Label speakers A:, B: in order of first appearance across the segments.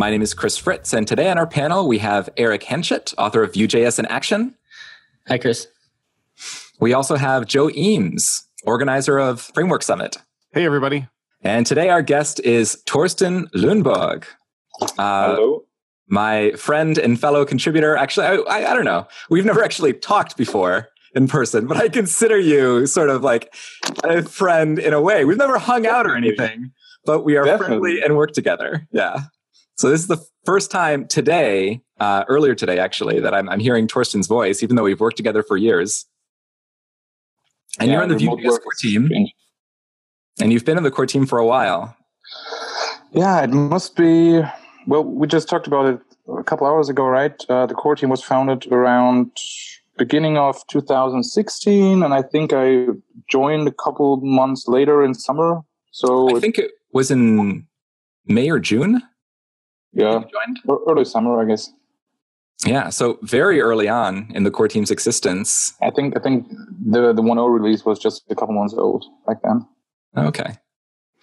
A: My name is Chris Fritz, and today on our panel we have Erik Hanchett, author of Vue.js in Action.
B: Hi, Chris.
A: We also have Joe Eames, organizer of Framework Summit.
C: Hey, everybody.
A: And today our guest is Thorsten Lünborg.
D: Uh, Hello.
A: My friend and fellow contributor. Actually, I, I, I don't know. We've never actually talked before in person, but I consider you sort of like a friend in a way. We've never hung out or anything, but we are
D: Definitely.
A: friendly and work together. Yeah. So this is the first time today, uh, earlier today actually, that I'm, I'm hearing Thorsten's voice, even though we've worked together for years. And
D: Yeah,
A: you're on the
D: work
A: core team,
D: strange.
A: and you've been in the core team for a while.
D: Yeah, it must be. Well, we just talked about it a couple hours ago, right? Uh, the core team was founded around beginning of 2016, and I think I joined a couple months later in summer. So
A: I think it was in May or June.
D: Yeah,
A: joined.
D: early summer, I guess.
A: Yeah, so very early on in the core team's existence.
D: I think I think the the 1.0 release was just a couple months old back then.
A: Okay.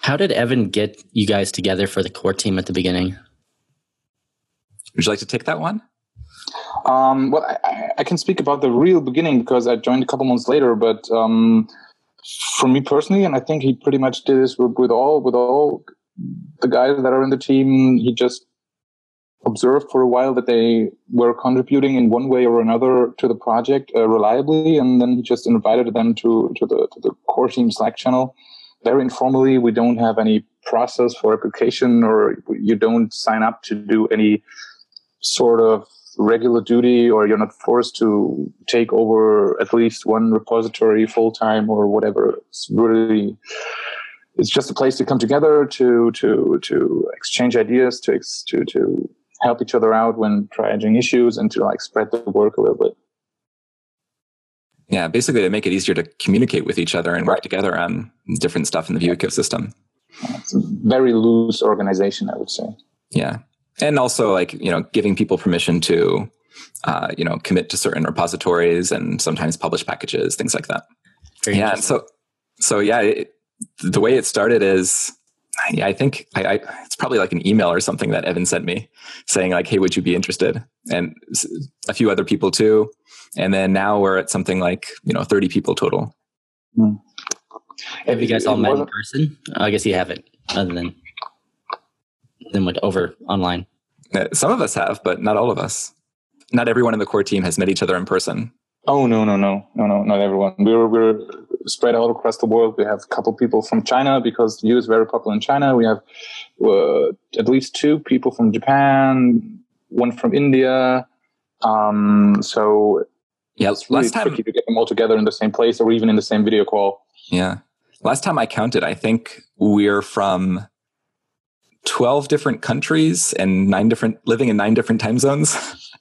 B: How did Evan get you guys together for the core team at the beginning?
A: Would you like to take that one?
D: Um, well, I- I, I can speak about the real beginning because I joined a couple months later. But um, for me personally, and I think he pretty much did this with, with all with all the guys that are in the team. He just observed for a while that they were contributing in one way or another to the project uh, reliably, and then he just invited them to to the to the core team Slack channel. Very informally, we don't have any process for application, or you don't sign up to do any sort of regular duty or you're not forced to take over at least one repository full time or whatever it's really it's just a place to come together to to to exchange ideas to to to help each other out when triaging issues and to like spread the work a little bit
A: Yeah, basically to make it easier to communicate with each other and work
D: Right.
A: together on different stuff in the Vue ecosystem.
D: it's a very loose organization i would say
A: Yeah. And also like, you know, giving people permission to uh, you know, commit to certain repositories and sometimes publish packages, things like that.
B: Very
A: yeah. And so, so yeah, it, the way it started is, yeah, I think I, I, it's probably like an email or something that Evan sent me saying like, Hey, would you be interested? And a few other people too. And then now we're at something like, you know, 30 people total.
B: Have you guys all met in person? I guess you haven't, other than than what over online.
A: Uh, Some of us have, but not all of us. Not everyone in the core team has met each other in person.
D: Oh no no no no no not everyone. We're we're spread out across the world. We have a couple people from China because Vue is very popular in China. We have uh, at least two people from Japan, one from India. Um, so
A: Yeah,
D: it's really
A: last time
D: tricky to get them all together in the same place or even in the same video call.
A: Yeah. Last time I counted, I think we're from 12 different countries and nine different, living in nine different time zones.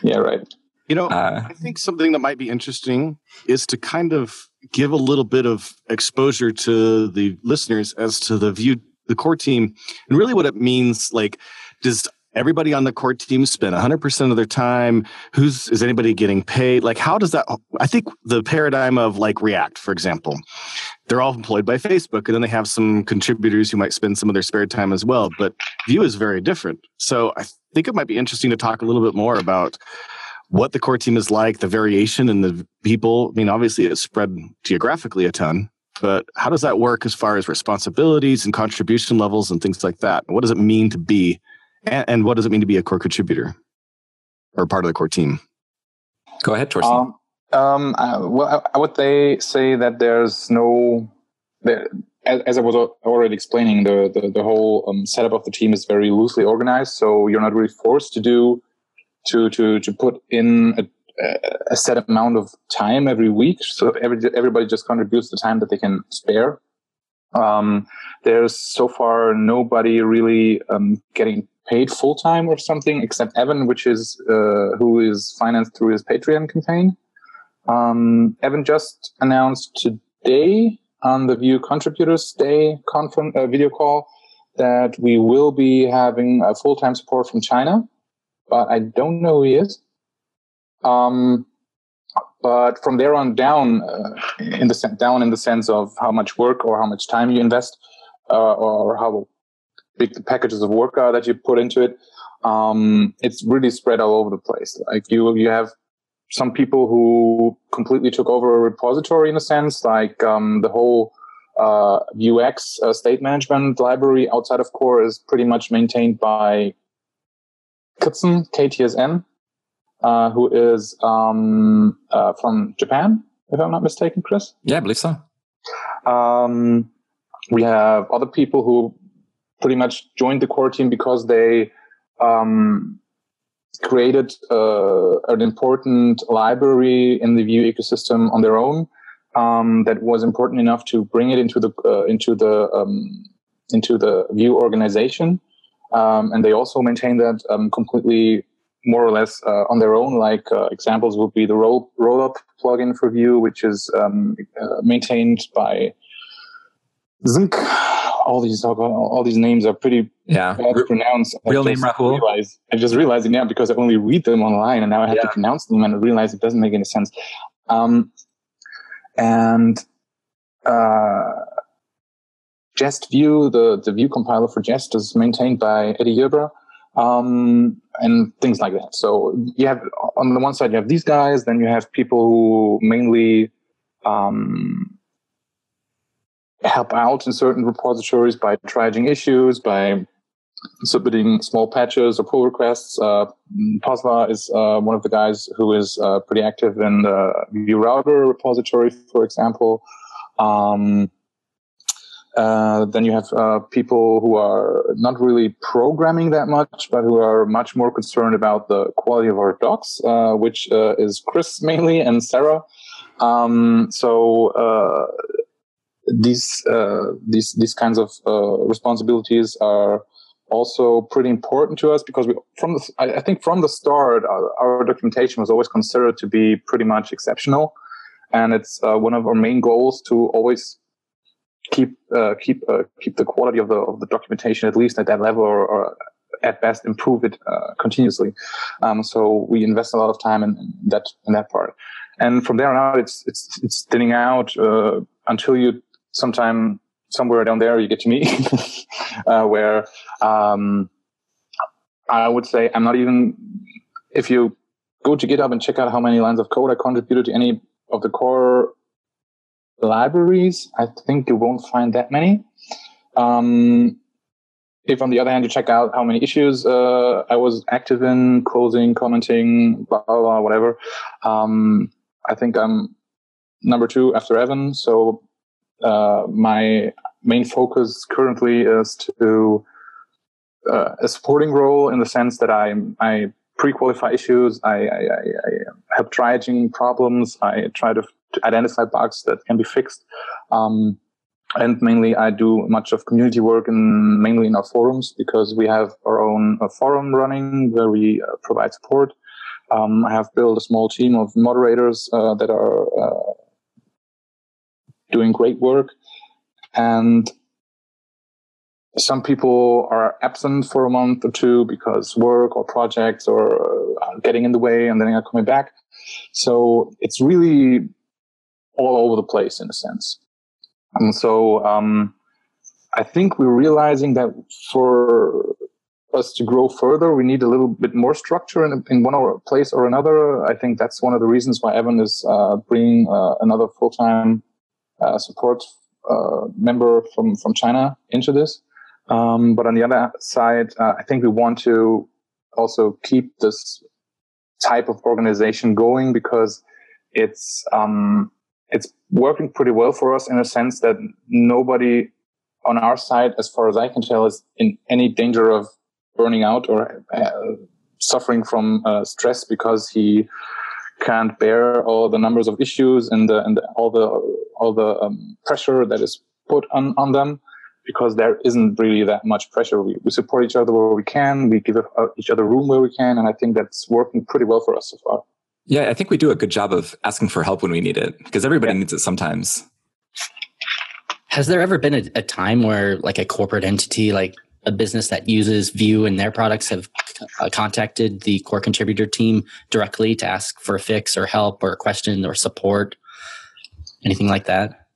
D: Yeah, right.
C: You know,
A: Uh,
C: I think something that might be interesting is to kind of give a little bit of exposure to the listeners as to the Vue, the core team, and really what it means. Like, does everybody on the core team spend 100% of their time? Who's is anybody getting paid? Like, how does that? I think the paradigm of like React, for example, they're all employed by Facebook, and then they have some contributors who might spend some of their spare time as well. But Vue is very different. So I think it might be interesting to talk a little bit more about what the core team is like, the variation in the people. I mean, obviously it's spread geographically a ton, but how does that work as far as responsibilities and contribution levels and things like that? What does it mean to be, and, and what does it mean to be a core contributor or part of the core team?
A: go ahead, Thorsten.
D: Um, um, uh, well, I, I would they say that there's no, there, as, as I was already explaining, the the, the whole um, setup of the team is very loosely organized. So you're not really forced to do to to to put in a, a set amount of time every week. So every everybody just contributes the time that they can spare. Um, there's so far nobody really um, getting paid full time or something, except Evan, which is uh, who is financed through his Patreon campaign. Um, Evan just announced today on the Vue Contributors Day conference uh, video call that we will be having a full time support from China, but I don't know who he is. Um, but from there on down, uh, in the down in the sense of how much work or how much time you invest, uh, or how big the packages of work are that you put into it, um, it's really spread all over the place. Like you, you have some people who completely took over a repository in a sense, like um, the whole uh, Vuex uh, state management library outside of core is pretty much maintained by Kitsn, KTSN, uh, who is um, uh, from Japan, if I'm not mistaken, Chris.
A: Yeah, I believe so.
D: Um, we have other people who pretty much joined the core team because they um, created uh, an important library in the Vue ecosystem on their own um, that was important enough to bring it into the uh, into the um, into the Vue organization, um, and they also maintain that um, completely more or less uh, on their own. Like uh, examples would be the roll rollup plugin for Vue, which is um, uh, maintained by Zinc. All these all these names are pretty
A: yeah
D: bad to pronounce.
A: Real
D: I
A: name Rahul.
D: I just realized it now because I only read them online, and now I have to pronounce them, and I realize it doesn't make any sense. Um, and uh, Jest Vue, the the Vue compiler for Jest, is maintained by Eddie Yerburgh, um, and things like that. So you have on the one side you have these guys, then you have people who mainly um, help out in certain repositories by triaging issues, by submitting small patches or pull requests. Uh, posva is uh, one of the guys who is uh, pretty active in the Vue Router repository, for example. Um, uh, then you have uh, people who are not really programming that much, but who are much more concerned about the quality of our docs, uh, which uh, is Chris mainly and Sarah. Um, so uh, these these these kinds of responsibilities are also pretty important to us because we from the, I, think from the start our, our documentation was always considered to be pretty much exceptional, and it's one of our main goals to always keep uh, keep uh, keep the quality of the of the documentation at least at that level or, or at best improve it uh, continuously. Um, so we invest a lot of time in, in that in that part, and from there on out, it's it's it's thinning out uh, until you sometime somewhere down there you get to me, uh, where um, I would say I'm not even if you go to GitHub and check out how many lines of code I contributed to any of the core libraries, I think you won't find that many. Um, if on the other hand you check out how many issues uh, I was active in, closing, commenting, blah blah, blah whatever, um, I think I'm number two after Evan. So uh, my main focus currently is to uh, a supporting role in the sense that I I pre-qualify issues, I, I, I, I help triaging problems, I try to, to identify bugs that can be fixed. Um, and mainly I do much of community work in mainly in our forums because we have our own uh, forum running where we uh, provide support. Um, I have built a small team of moderators uh, that are uh, doing great work, and some people are absent for a month or two because work or projects or uh, getting in the way, and then are coming back. So it's really all over the place in a sense. And so um, I think we're realizing that for us to grow further, we need a little bit more structure in, in one or place or another. I think that's one of the reasons why Evan is uh, bringing uh, another full time uh, support uh, member from, from China into this. Um, but on the other side, uh, I think we want to also keep this type of organization going because it's um, it's working pretty well for us in a sense that nobody on our side, as far as I can tell, is in any danger of burning out or uh, suffering from uh, stress because he can't bear all the numbers of issues and the, and the, all the all the um, pressure that is put on on them because there isn't really that much pressure. We, we support each other where we can. We give uh, each other room where we can, and I think that's working pretty well for us so far.
A: Yeah, I think we do a good job of asking for help when we need it because everybody yeah. needs it sometimes.
B: Has there ever been a, a, time where, like, a corporate entity, like a business that uses Vue and their products, have uh, contacted the core contributor team directly to ask for a fix or help or a question or support? Anything like that?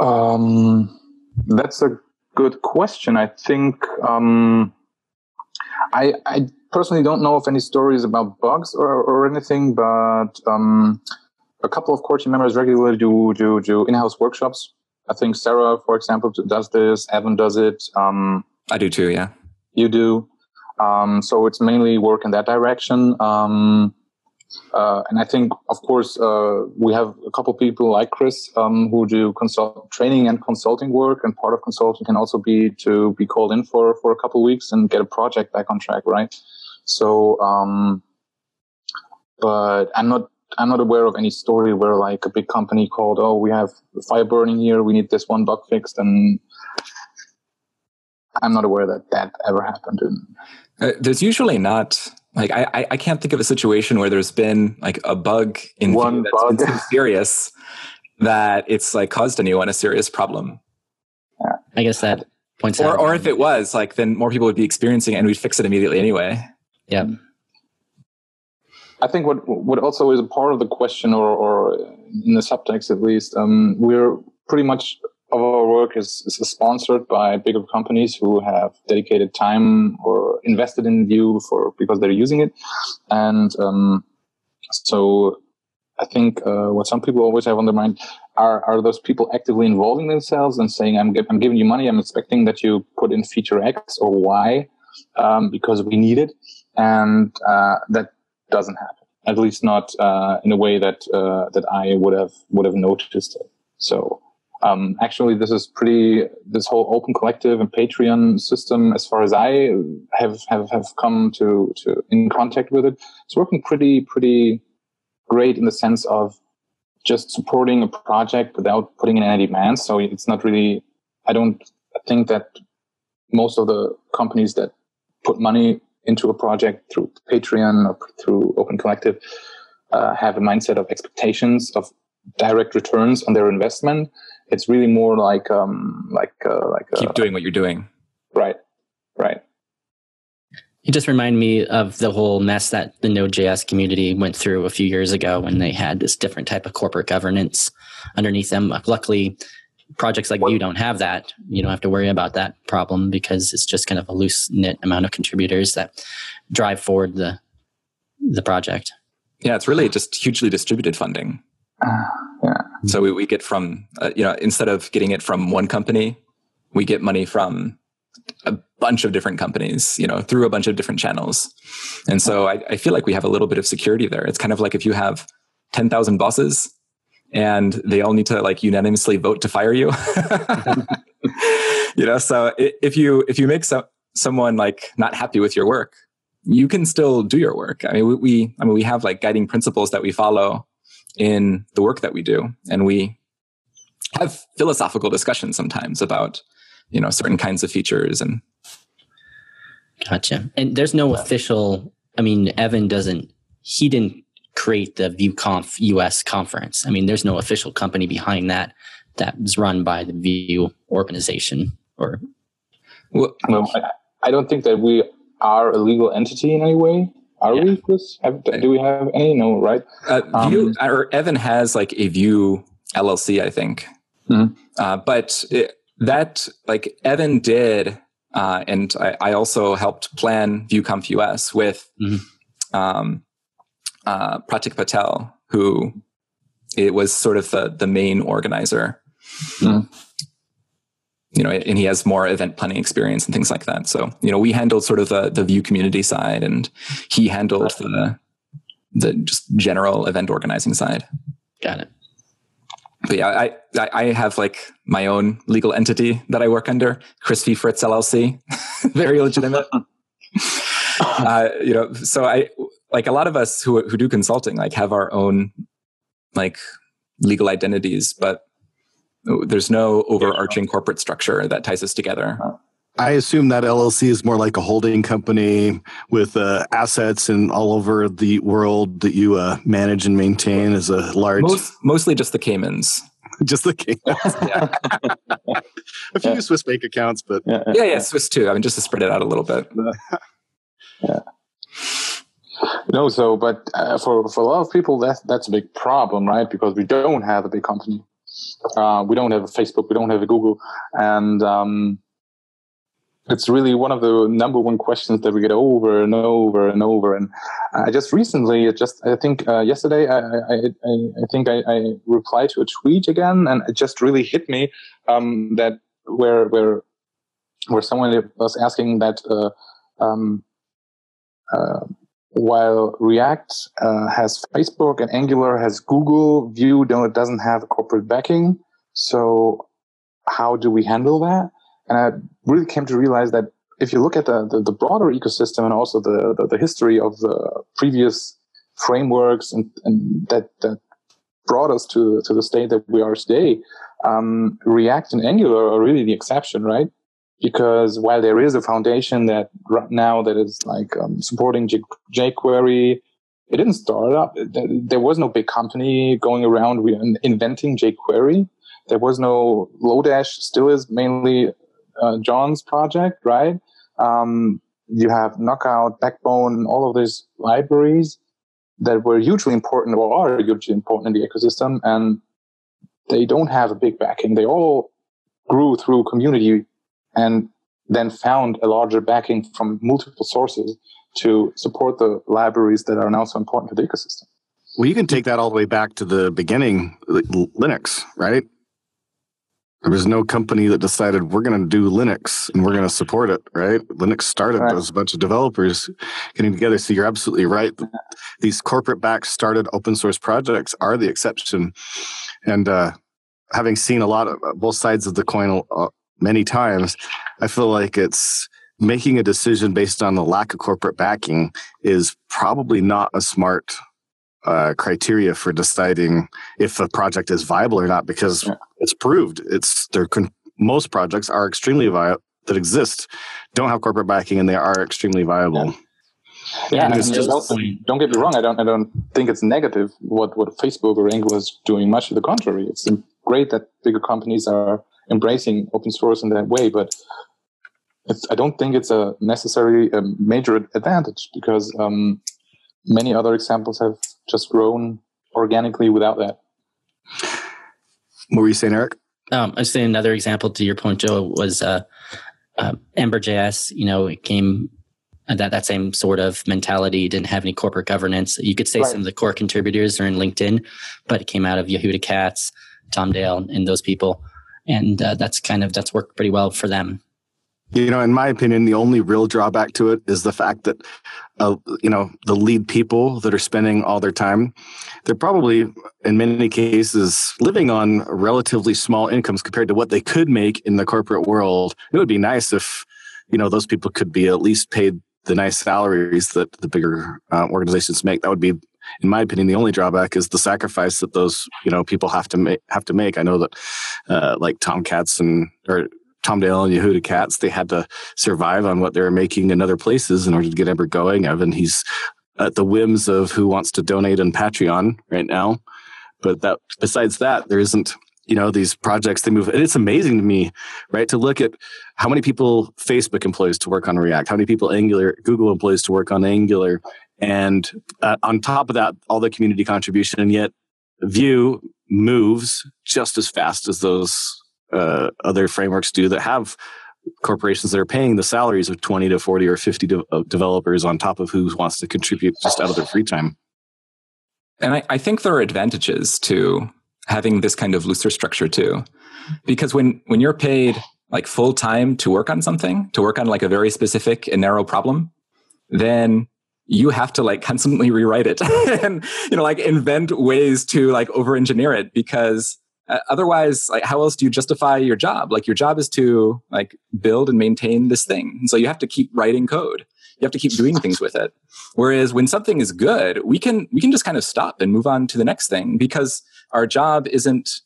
D: Um, that's a good question. I think um, I, I personally don't know of any stories about bugs or, or anything, but um, a couple of core team members regularly do do do in-house workshops. I think Sarah, for example, does this. Evan does it. Um,
A: I do too. Yeah,
D: you do. Um, so it's mainly work in that direction. Um, uh, and I think, of course, uh, we have a couple people like Chris um, who do consult training and consulting work, and part of consulting can also be to be called in for for a couple weeks and get a project back on track, right? So, um, but I'm not I'm not aware of any story where like a big company called, oh, we have fire burning here, we need this one bug fixed, and I'm not aware that that ever happened.
A: Uh, there's usually not like I I can't think of a situation where there's been like a bug in
D: one
A: that's
D: bug.
A: been so serious that it's like caused anyone a serious problem.
B: Yeah. I guess that points
A: or,
B: out.
A: Or if it was like, then more people would be experiencing it and we'd fix it immediately anyway.
B: Yeah.
D: I think what what also is a part of the question, or, or in the subtext at least, um, we're pretty much of our work is, is sponsored by bigger companies who have dedicated time or invested in Vue for because they're using it, and um, so I think uh, what some people always have on their mind are are those people actively involving themselves and saying, "I'm I'm giving you money. I'm expecting that you put in feature X or Y um, because we need it," and uh, that doesn't happen. At least not uh, in a way that uh, that I would have would have noticed it. So um, actually, this is pretty. This whole open collective and Patreon system, as far as I have have, have come to to in contact with it, it's working pretty pretty great in the sense of just supporting a project without putting in any demands. So it's not really. I don't think that most of the companies that put money into a project through Patreon or through Open Collective uh, have a mindset of expectations of direct returns on their investment. It's really more like um, like uh, like
A: keep doing what you're doing.
D: Right, right.
B: You just remind me of the whole mess that the Node.js community went through a few years ago when they had this different type of corporate governance underneath them. Luckily, projects like Vue don't have that. You don't have to worry about that problem because it's just kind of a loose knit amount of contributors that drive forward the the project.
A: Yeah, it's really just hugely distributed funding.
D: Uh, yeah.
A: So we, we get from uh, you know instead of getting it from one company, we get money from a bunch of different companies, you know, through a bunch of different channels. And so I, I feel like we have a little bit of security there. It's kind of like if you have 10,000 bosses and they all need to like unanimously vote to fire you. you know, so if you if you make so, someone like not happy with your work, you can still do your work. I mean, we, we I mean we have like guiding principles that we follow in the work that we do, and we have philosophical discussions sometimes about you know certain kinds of features and.
B: Gotcha. And there's no official. I mean, Evan doesn't. He didn't create the VueConf US conference. I mean, there's no official company behind that that was run by the Vue organization or.
D: Well, no, I don't think that we are a legal entity in any way. Are yeah. we, Chris? Have, do we have any? No, right?
A: Uh, Vue, um, or Evan has like a Vue LLC, I think. Mm-hmm. Uh, but it, that, like, Evan did, uh, and I, I, also helped plan VueConf US with mm-hmm. um, uh, Pratik Patel, who it was sort of the, the main organizer. Mm. You know, and he has more event planning experience and things like that. So, you know, we handled sort of the, the Vue community side and he handled the, the just general event organizing side.
B: Got it.
A: But yeah, I, I have like my own legal entity that I work under, Chris V. Fritz LLC. Very legitimate. uh, you know, so I like a lot of us who who do consulting like have our own like legal identities, but There's no overarching corporate structure that ties us together.
C: I assume that LLC is more like a holding company with uh, assets in all over the world that you uh, manage and maintain as a large.
A: Most, mostly just the Caymans.
C: just the Caymans. yeah. a few
D: Yeah.
C: Swiss bank accounts, but
D: Yeah,
A: Yeah, yeah, Swiss too. I mean, just to spread it out a little bit.
D: No, so but uh, for for a lot of people, that's that's a big problem, right? Because we don't have a big company, uh, we don't have a Facebook, we don't have a Google, and um, it's really one of the number one questions that we get over and over and over. And I just recently, just I think uh, yesterday, I I, I, I think I, I replied to a tweet again, and it just really hit me um, that where where where someone was asking that. Uh, um, uh, while React uh, has Facebook and Angular has Google, Vue don't, doesn't have corporate backing. So how do we handle that? And I really came to realize that if you look at the, the, the broader ecosystem and also the, the, the history of the previous frameworks and, and that, that brought us to, to the state that we are today, um, React and Angular are really the exception, right? Because while there is a foundation that right now that is like um, supporting J- jQuery, it didn't start up. There- was no big company going around inventing jQuery. There was no Lodash. Still is mainly uh, John's project, right? Um, you have Knockout, Backbone, all of these libraries that were hugely important or are hugely important in the ecosystem, and they don't have a big backing. They all grew through community and then found a larger backing from multiple sources to support the libraries that are now so important to the ecosystem.
C: well, you can take that all the way back to the beginning, Linux, right? There was no company that decided we're going to do Linux and we're going to support it, right? Linux started
D: Right.
C: as a bunch of developers getting together. So you're absolutely right. These corporate backed started open source projects are the exception. And uh, having seen a lot of uh, both sides of the coin uh, many times, I feel like it's making a decision based on the lack of corporate backing is probably not a smart uh, criteria for deciding if a project is viable or not because
D: Yeah.
C: it's proved it's their con- most projects are extremely viable that exist don't have corporate backing and they are extremely viable
B: Yeah,
C: And it's
B: mean,
C: just-
B: that's the
D: don't, get me wrong. I don't. I don't think it's negative what what Facebook or Angular is doing. Much to the contrary, it's great that bigger companies are embracing open source in that way. But it's, I don't think it's a necessarily a major advantage because um, many other examples have just grown organically without that.
C: what were you saying eric
B: Um, I was saying another example to your point, Joe, was uh, uh, Ember.js. You know, it came uh, that that same sort of mentality didn't have any corporate governance. You could say
D: Right.
B: some of the core contributors are in LinkedIn, but it came out of Yehuda Katz, Tom Dale, and those people, and uh, that's kind of that's worked pretty well for them.
C: You know, in my opinion, the only real drawback to it is the fact that, uh, you know, the lead people that are spending all their time, they're probably in many cases living on relatively small incomes compared to what they could make in the corporate world. It would be nice if, you know, those people could be at least paid the nice salaries that the bigger uh, organizations make. That would be, in my opinion, the only drawback is the sacrifice that those you know people have to make. Have to make. I know that, uh, like Tom Katz and or Tom Dale and Yehuda Katz, they had to survive on what they were making in other places in order to get ever going. Evan, he's at the whims of who wants to donate on Patreon right now. But that besides that, there isn't, you know, these projects they move. And it's amazing to me, right, to look at how many people Facebook employs to work on React, how many people Angular, Google employs to work on Angular, and uh, on top of that, all the community contribution, and yet Vue moves just as fast as those uh, other frameworks do that have corporations that are paying the salaries of 20 to 40 or 50 de- uh, developers on top of who wants to contribute just out of their free time.
A: And I, I think there are advantages to having this kind of looser structure too. Because when, when you're paid like full time to work on something, to work on like a very specific and narrow problem, then you have to like constantly rewrite it and, you know, like invent ways to like over engineer it because uh, otherwise, like how else do you justify your job? Like your job is to like build and maintain this thing. And so you have to keep writing code. You have to keep doing things with it. Whereas when something is good, we can we can just kind of stop and move on to the next thing because our job isn't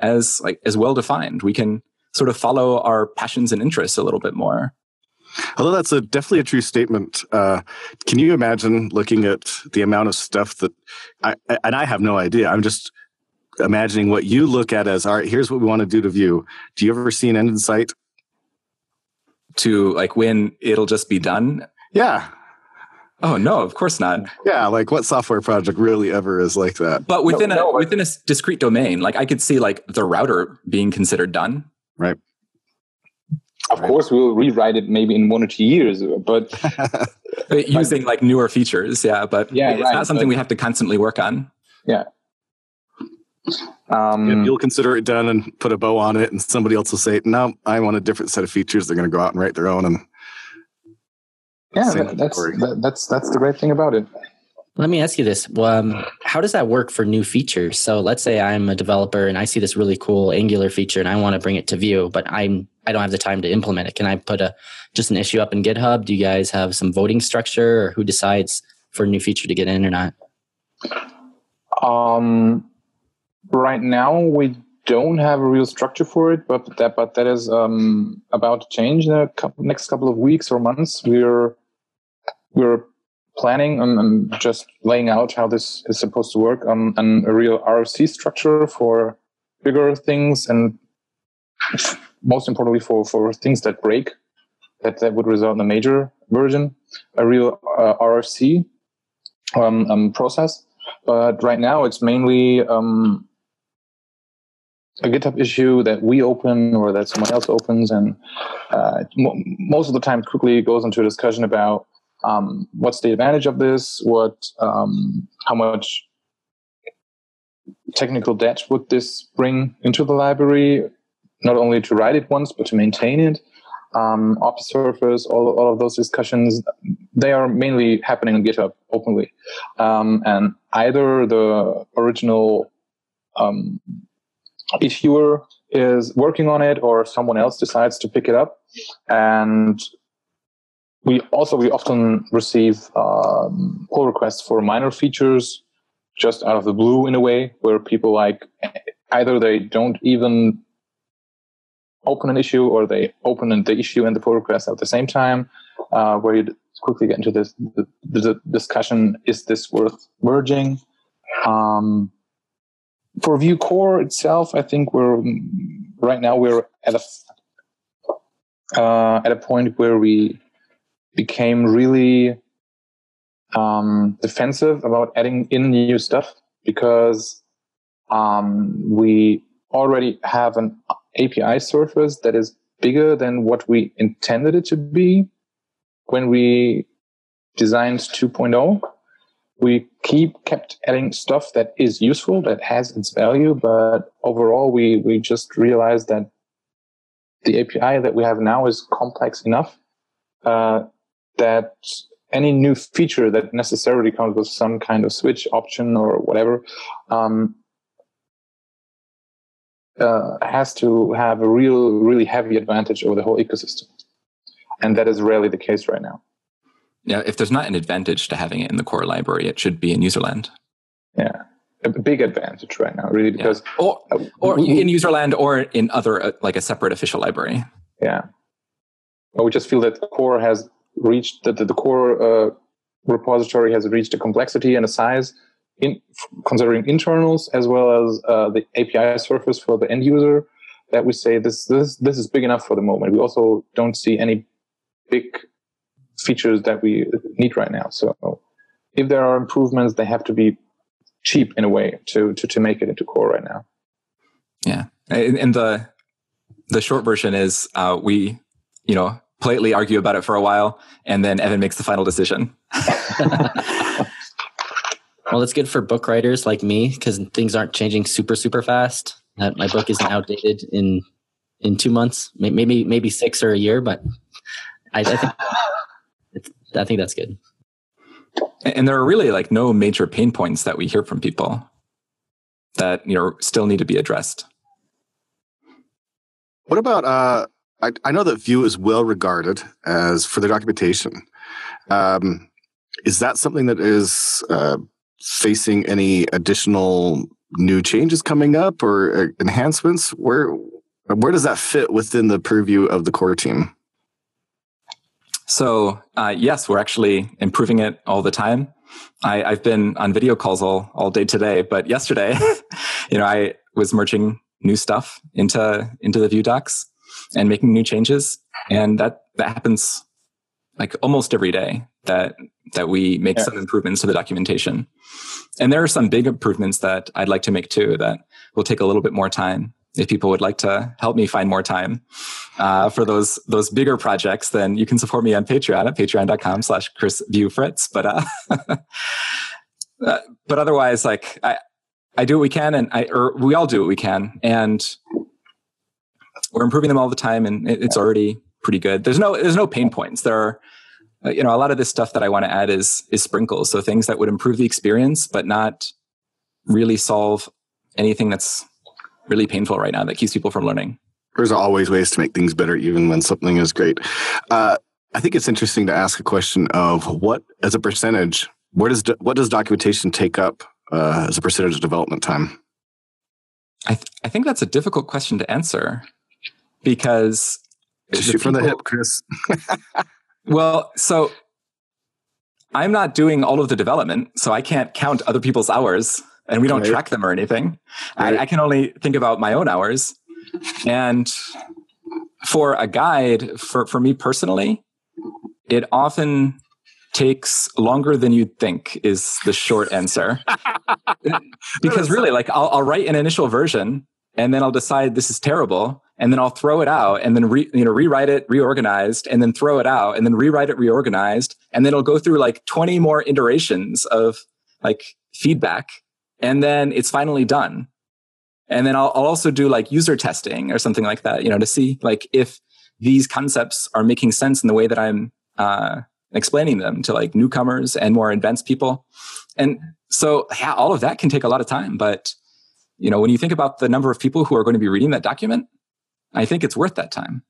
A: as like as well defined. We can sort of follow our passions and interests a little bit more.
C: Although that's a definitely a true statement. Uh, can you imagine looking at the amount of stuff that I and I have no idea. I'm just imagining what you look at as all right. Here's what we want to do to Vue. Do you ever see an end in sight?
A: To like when it'll just be done.
C: Yeah.
A: Oh no, of course not.
C: Yeah, like what software project really ever is like that?
A: But within
D: No,
A: a
D: no,
A: within a discrete domain, like I could see like the router being considered done.
C: Right.
D: Of course, we'll rewrite it maybe in one or two years, but
A: using like newer features. Yeah, but
D: Yeah,
A: it's
D: right,
A: not something
D: but-
A: we have to constantly work on. Yeah.
D: Um,
C: And you'll consider it done and put a bow on it, and somebody else will say, "No, I want a different set of features." They're going to go out and write their own, and
D: yeah,
C: Same
D: that, that's that, that's that's the great thing about it.
B: Let me ask you this: um, How does that work for new features? So, let's say I'm a developer and I see this really cool Angular feature and I want to bring it to Vue, but I'm I don't have the time to implement it. Can I put a just an issue up in GitHub? Do you guys have some voting structure, or who decides for a new feature to get in or not?
D: Um, right now, we don't have a real structure for it, but that but that is um, about to change in the next couple of weeks or months. We're we're planning and, and just laying out how this is supposed to work on, on a real RFC structure for bigger things and most importantly for for things that break that that would result in a major version, a real uh, RFC um, um, process. But right now it's mainly um, a GitHub issue that we open or that someone else opens, and uh, mo- most of the time quickly goes into a discussion about um, what's the advantage of this, what, um, how much technical debt would this bring into the library, not only to write it once but to maintain it. Um, op surface, all, all of those discussions, they are mainly happening on GitHub openly. Um, and either the original um, issuer is working on it or someone else decides to pick it up. And we also we often receive um, pull requests for minor features just out of the blue in a way where people like either they don't even open an issue or they open the issue and the pull request at the same time. Uh, where you quickly get into this the, the discussion is this worth merging? Um, for vue core itself i think we're right now we're at a uh, at a point where we became really um, defensive about adding in new stuff because um, we already have an api surface that is bigger than what we intended it to be. When we designed 2.0 we keep kept adding stuff that is useful that has its value but overall we we just realized that the api that we have now is complex enough uh, that any new feature that necessarily comes with some kind of switch option or whatever um, uh, has to have a real really heavy advantage over the whole ecosystem and that is rarely the case right now
A: Yeah, if there's not an advantage to having it in the core library, it should be in userland.
D: yeah a big advantage right now really because
A: Or
D: uh,
A: or
D: we-
A: in userland or in other uh, like a separate official library.
D: yeah but we just feel that core has reached that the, the core uh, repository has reached a complexity and a size in considering internals as well as uh, the api surface for the end user that we say this this this is big enough for the moment. We also don't see any big features that we need right now. So if there are improvements they have to be cheap in a way to to, to make it into core right now.
A: Yeah, and, the the short version is uh, we you know politely argue about it for a while, and then Evan makes the final decision.
B: Well, it's good for book writers like me because things aren't changing super super fast. Uh, my book isn't outdated in in two months, maybe maybe six or a year, but I, I think it's, I think that's good.
A: And there are really like no major pain points that we hear from people that you know still need to be addressed.
C: What about? Uh, I, I know that Vue is well regarded as for their documentation. Um, is that something that is uh, facing any additional new changes coming up or uh, enhancements? Where where does that fit within the purview of the core team?
A: So uh, yes, we're actually improving it all the time. I, have been on video calls all all day today, but yesterday, you know, I was merging new stuff into into the Vue docs and making new changes, and that that happens like almost every day that that we make yeah. some improvements to the documentation. And there are some big improvements that I'd like to make too that will take a little bit more time. If people would like to help me find more time uh, for those those bigger projects, then you can support me on Patreon at patreon.com slash Chris Fritz. But uh, uh, but otherwise, like I I do what we can, and I or we all do what we can, and we're improving them all the time, and it, it's already pretty good. There's no there's no pain points. There are uh, you know a lot of this stuff that I want to add is is sprinkles, so things that would improve the experience, but not really solve anything that's really painful right now that keeps people from learning.
C: There's always ways to make things better, even when something is great. Uh, I think it's interesting to ask a question of what, as a percentage, where does what does documentation take up uh, as a percentage of development time?
A: I th- I think that's a difficult question to answer because
C: shoot from the hip, Chris.
A: well, so I'm not doing all of the development, so I can't count other people's hours, and we don't right. track them or anything. Right. I, I can only think about my own hours. And for a guide, for, for me personally, it often takes longer than you'd think is the short answer. because really, like I'll, I'll write an initial version and then I'll decide this is terrible and then I'll throw it out and then re, you know rewrite it reorganized and then throw it out and then rewrite it reorganized and then it'll go through like 20 more iterations of like feedback and then it's finally done. And then I'll, I'll also do like user testing or something like that you know to see like if these concepts are making sense in the way that I'm uh, explaining them to like newcomers and more advanced people. And so yeah all of that can take a lot of time but you know when you think about the number of people who are going to be reading that document I think it's worth that time.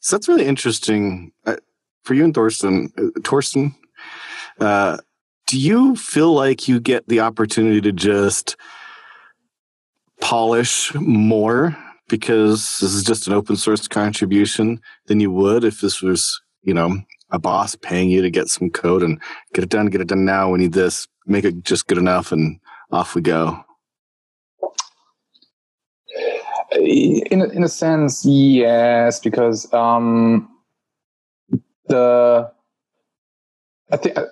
C: So that's really interesting uh, for you and Thorsten. Uh, Thorsten, uh, do you feel like you get the opportunity to just polish more because this is just an open source contribution than you would if this was, you know, a boss paying you to get some code and get it done, get it done now. We need this, make it just good enough, and off we go.
D: In a, in a sense, yes, because um, the I think uh,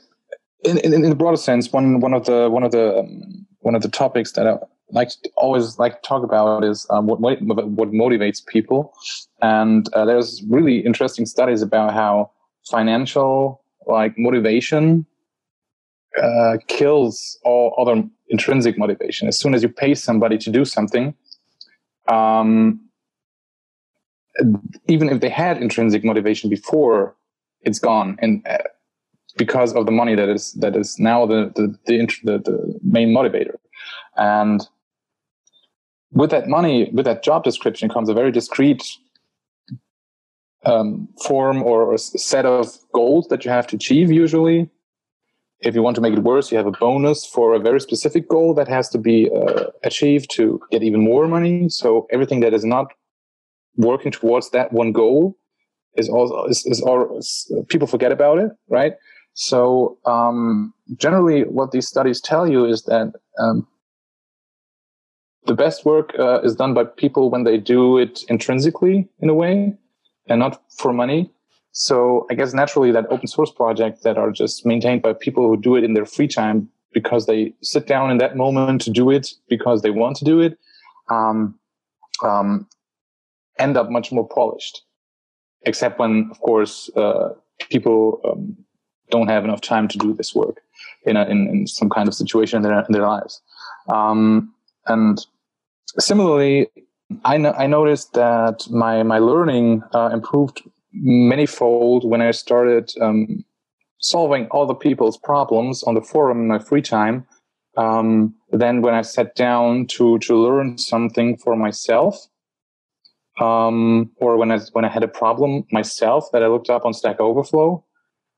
D: in, in, in the broader sense, one one of the one of the um, one of the topics that I like always like to talk about is um, what what motivates people, and uh, there's really interesting studies about how financial like motivation uh, kills all other intrinsic motivation. As soon as you pay somebody to do something, um, even if they had intrinsic motivation before, it's gone, and uh, because of the money that is that is now the the the, the, the main motivator, and with that money, with that job description comes a very discrete um, form or a set of goals that you have to achieve usually if you want to make it worse, you have a bonus for a very specific goal that has to be uh, achieved to get even more money. So everything that is not working towards that one goal is also is, is, all, is people forget about it, right? So um, generally, what these studies tell you is that um, the best work uh, is done by people when they do it intrinsically in a way and not for money. So I guess naturally that open source projects that are just maintained by people who do it in their free time because they sit down in that moment to do it because they want to do it, um, um, end up much more polished. Except when, of course, uh, people um, don't have enough time to do this work in, a, in, in some kind of situation in their, in their lives. Um, and similarly, I, no- I noticed that my my learning uh, improved manyfold when I started um, solving other people's problems on the forum in my free time. Um, then when I sat down to to learn something for myself, um, or when I when I had a problem myself that I looked up on Stack Overflow,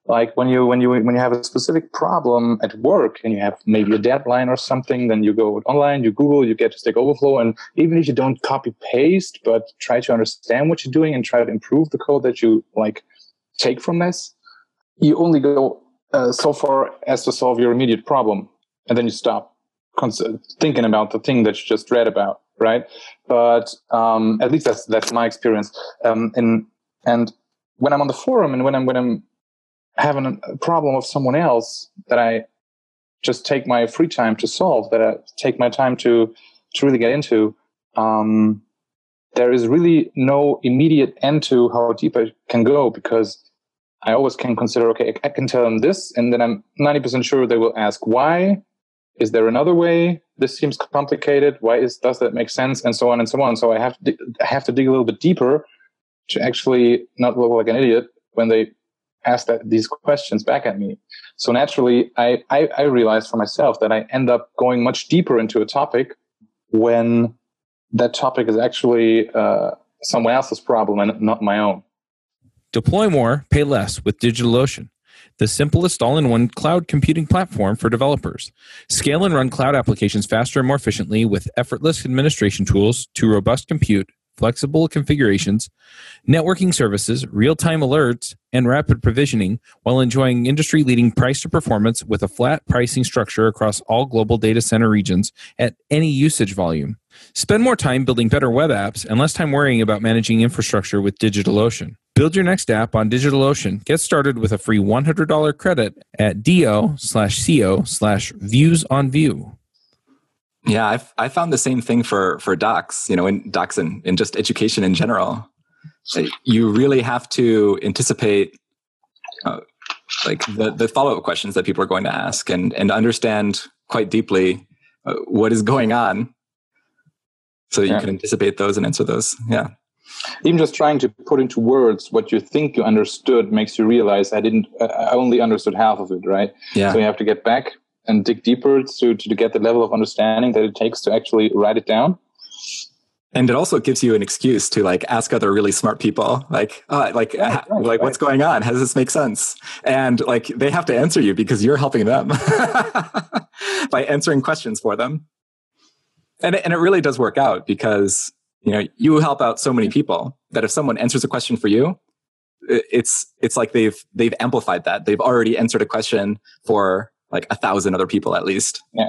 D: like when you when you when you have a specific problem at work and you have maybe a deadline or something then you go online you google you get to stack overflow. And even if you don't copy paste but try to understand what you're doing and try to improve the code that you like take from this you only go uh, so far as to solve your immediate problem. And then you stop cons- thinking about the thing that you just read about right? But um, at least that's that's my experience. Um, and and when i'm on the forum and when i'm when i'm having a problem of someone else that I just take my free time to solve, that I take my time to to really get into, um, there is really no immediate end to how deep I can go because I always can consider, okay, I can tell them this, and then I'm 90% sure they will ask why. Is there another way? This seems complicated. Why is does that make sense? And so on and so on. So I have to I have to dig a little bit deeper to actually not look like an idiot when they ask that, these questions back at me. So naturally, I, I, I realized for myself that I end up going much deeper into a topic when that topic is actually uh, someone else's problem and not my own.
E: Deploy more, pay less with DigitalOcean, the simplest all in one cloud computing platform for developers. Scale and run cloud applications faster and more efficiently with effortless administration tools to robust compute flexible configurations, networking services, real time alerts, and rapid provisioning while enjoying industry leading price to performance with a flat pricing structure across all global data center regions at any usage volume. Spend more time building better web apps and less time worrying about managing infrastructure with DigitalOcean. Build your next app on DigitalOcean. Get started with a free $100 credit at do slash co slash Views on Vue.
A: Yeah, I've, I found the same thing for for docs. You know, in docs and in just education in general, you really have to anticipate uh, like the the follow up questions that people are going to ask and and understand quite deeply uh, what is going on, so yeah. you can anticipate those and answer those. Yeah.
D: Even just trying to put into words what you think you understood makes you realize I didn't. I only understood half of it, right?
A: Yeah.
D: So you have to get back and dig deeper to, to get the level of understanding that it takes to actually write it down.
A: And it also gives you an excuse to like ask other really smart people like uh, like right, right, like right. what's going on? How does this make sense? And like they have to answer you because you're helping them by answering questions for them. And it, and it really does work out because you know you help out so many people that if someone answers a question for you it's it's like they've they've amplified that. They've already answered a question for like a thousand other people at least.
D: Yeah.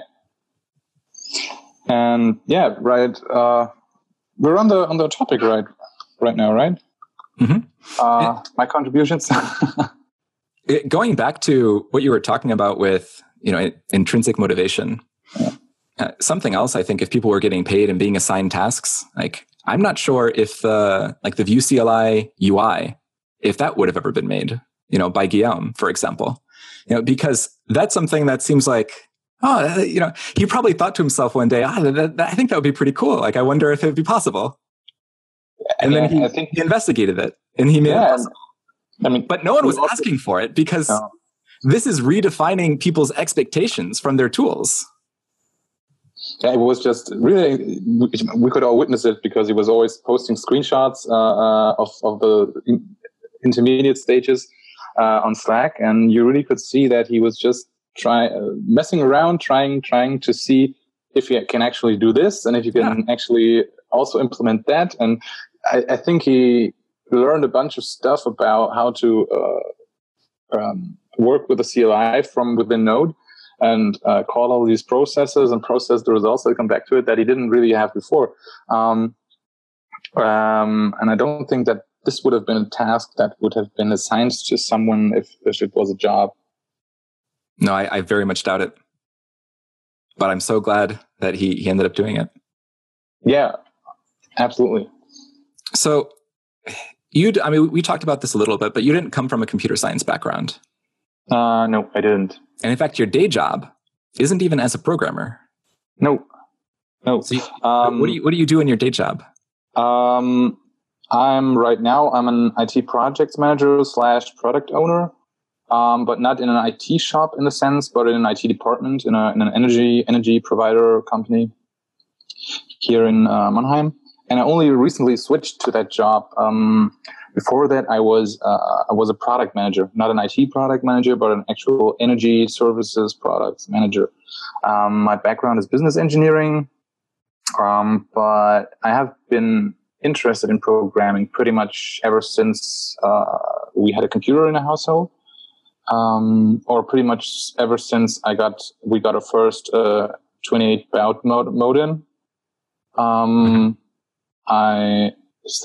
D: And yeah, right. Uh, we're on the on the topic right right now, right?
A: Mm-hmm.
D: Uh, my contributions.
A: it, going back to what you were talking about with you know intrinsic motivation. Yeah. Uh, something else, I think, if people were getting paid and being assigned tasks, like I'm not sure if the like the Vue CLI UI, if that would have ever been made, you know, by Guillaume, for example you know, because that's something that seems like, oh, you know, he probably thought to himself one day, oh, that, that, I think that would be pretty cool. Like, I wonder if it would be possible. And yeah, then he, I think, he investigated it and he made yeah, it possible. I mean, but no one was asking for it because no. this is redefining people's expectations from their tools.
D: Yeah, it was just really we could all witness it because he was always posting screenshots uh, uh, of of the intermediate stages uh, on Slack, and you really could see that he was just trying, uh, messing around, trying trying to see if you can actually do this and if you can yeah. actually also implement that. And I, I, think he learned a bunch of stuff about how to uh, um, work with the CLI from within Node and uh, call all these processes and process the results that come back to it that he didn't really have before. Um, um, and I don't think that this would have been a task that would have been assigned to someone if, if it was a job.
A: No, I, I very much doubt it. But I'm so glad that he, he ended up doing it.
D: Yeah, absolutely.
A: So you, I mean, we talked about this a little bit, but you didn't come from a computer science background.
D: Uh, no, I didn't.
A: And in fact, your day job isn't even as a programmer.
D: No, no.
A: So you, um, what do you what do you do in your day job?
D: Um, I'm right now, I'm an IT project manager slash product owner, um, but not in an IT shop in the sense, but in an IT department in, a, in an energy energy provider company here in uh, Mannheim. And I only recently switched to that job um, before that, I was uh, I was a product manager, not an IT product manager, but an actual energy services products manager. Um, my background is business engineering, um, but I have been interested in programming pretty much ever since uh, we had a computer in the household, um, or pretty much ever since I got we got our first uh, 28 baud modem. Um, I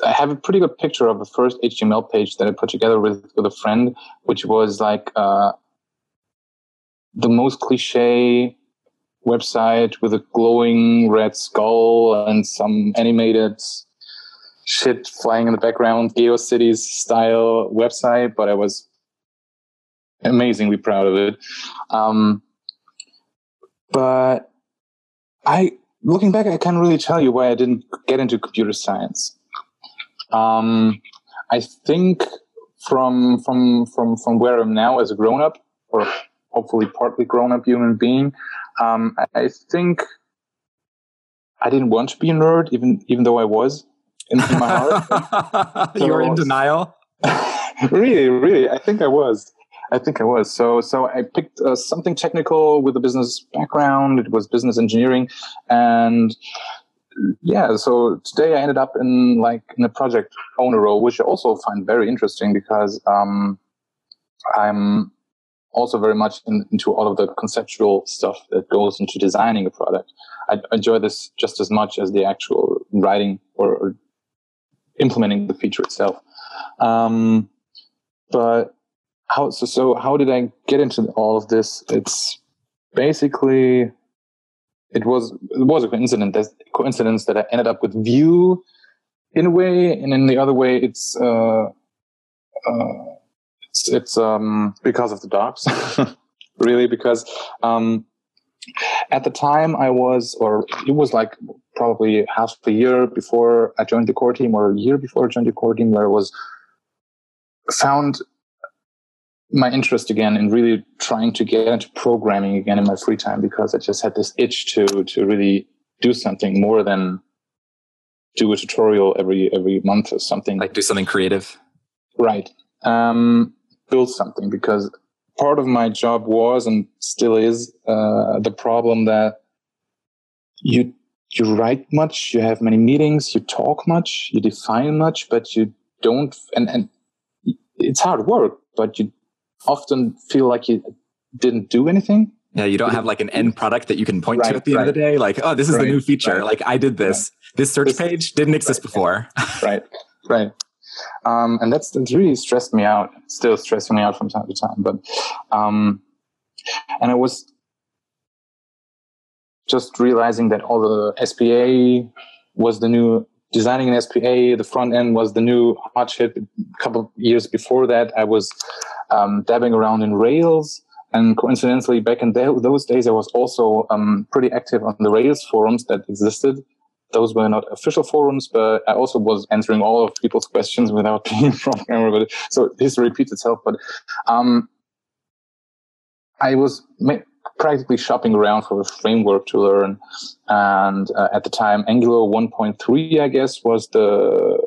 D: I have a pretty good picture of the first HTML page that I put together with with a friend, which was like uh, the most cliche website with a glowing red skull and some animated shit flying in the background, GeoCities style website, but I was amazingly proud of it. Um, but I, looking back, I can't really tell you why I didn't get into computer science. Um, I think from from from from where I'm now as a grown up, or hopefully partly grown up human being, um, I, I think I didn't want to be a nerd, even even though I was in, in my heart.
A: you were in denial.
D: really, really, I think I was. I think I was. So, so I picked uh, something technical with a business background. It was business engineering, and yeah. So today I ended up in like in a project owner role, which I also find very interesting because um, I'm also very much in, into all of the conceptual stuff that goes into designing a product. I enjoy this just as much as the actual writing or, or implementing the feature itself. Um, but how so, so how did I get into all of this? It's basically it was it was a coincidence that coincidence that I ended up with Vue in a way, and in the other way, it's uh, uh, it's, it's um, because of the dogs, really, because um, at the time I was, or it was like probably half a year before I joined the core team, or a year before I joined the core team, where I was found my interest again in really trying to get into programming again in my free time because I just had this itch to to really do something more than do a tutorial every every month or something.
A: Like do something creative.
D: Right. Um, build something because part of my job was and still is uh, the problem that you you write much, you have many meetings, you talk much, you define much, but you don't and and it's hard work, but you often feel like you didn't do anything.
A: Yeah, you don't have like an end product that you can point right, to at the right. end of the day. Like, oh, this is right, the new feature. Like, I did this. This search page didn't exist before.
D: right, right. Um, and that's that's really stressed me out. Still stressing me out from time to time. But um, and I was just realizing that all the SPA was the new designing an SPA. The front end was the new hot shit. A couple of years before that, I was um, dabbing around in Rails. And coincidentally, back in those days, I was also um, pretty active on the Rails forums that existed. Those were not official forums, but I also was answering all of people's questions without being a programmer. But so history repeats itself. But um, I was practically shopping around for a framework to learn, and uh, at the time, Angular 1.3, I guess, was the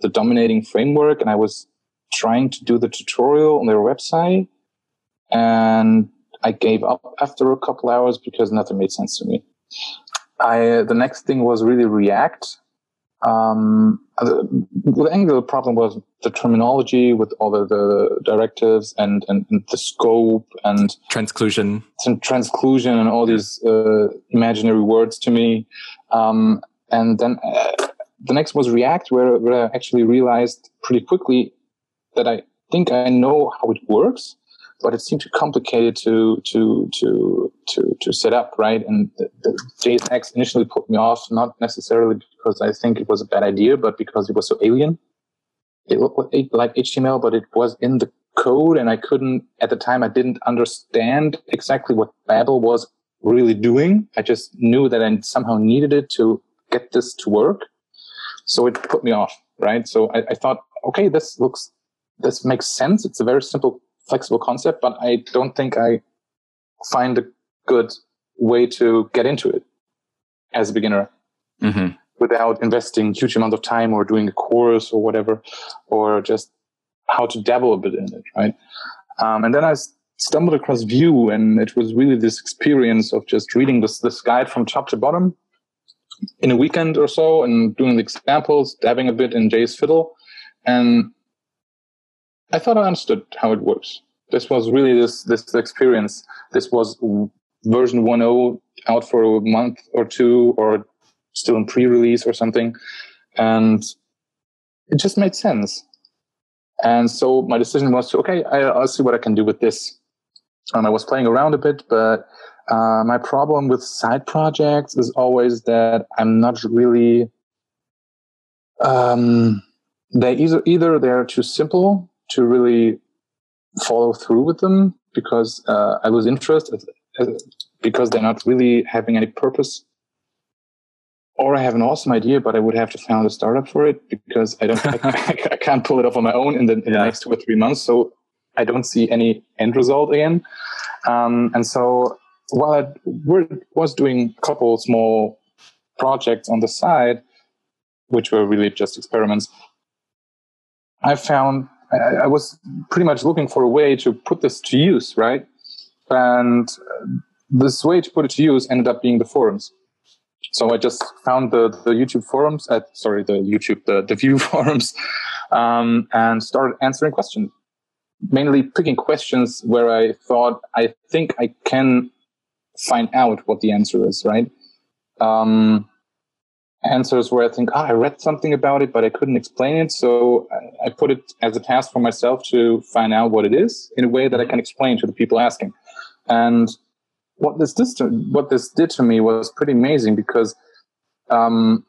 D: the dominating framework, and I was trying to do the tutorial on their website and I gave up after a couple hours because nothing made sense to me. I the next thing was really React. Um, the Angular problem was the terminology with all the, the directives and, and, and, the scope and
A: transclusion,
D: some transclusion and all these uh, imaginary words to me. Um, and then uh, the next was React, where, where I actually realized pretty quickly that I think I know how it works, but it seemed too complicated to to to to to set up right. And the, the JSX initially put me off, not necessarily because I think it was a bad idea, but because it was so alien. It looked like HTML, but it was in the code, and I couldn't at the time. I didn't understand exactly what Babel was really doing. I just knew that I somehow needed it to get this to work. So it put me off, right? So I, I thought, okay, this looks this makes sense. It's a very simple, flexible concept, but I don't think I find a good way to get into it as a beginner. Mm-hmm. Without investing huge amount of time or doing a course or whatever, or just how to dabble a bit in it, right? Um, and then I stumbled across Vue, and it was really this experience of just reading this this guide from top to bottom in a weekend or so, and doing the examples, dabbing a bit in JS Fiddle, and I thought I understood how it works. This was really this this experience. This was version 1.0 out for a month or two, or still in pre-release or something, and it just made sense. And so my decision was to, okay, I, will see what I can do with this. And I was playing around a bit, but uh, my problem with side projects is always that I'm not really. Um, they either either they're too simple to really follow through with them because uh, I lose interest uh, because they're not really having any purpose or I have an awesome idea, but I would have to found a startup for it because I don't, I, I, can't pull it off on my own in the, in yeah. the next two or three months. So I don't see any end result again. Um, and so while I was doing a couple small projects on the side, which were really just experiments, I found I, I was pretty much looking for a way to put this to use, right? And this way to put it to use ended up being the forums. So I just found the, the YouTube forums at, sorry, the YouTube, the, the Vue forums, um, and started answering questions, mainly picking questions where I thought, I think I can find out what the answer is, right? Um, answers where I think, ah, I read something about it, but I couldn't explain it. So I, I put it as a task for myself to find out what it is in a way that I can explain to the people asking. And what this did to, what this did to me was pretty amazing because um,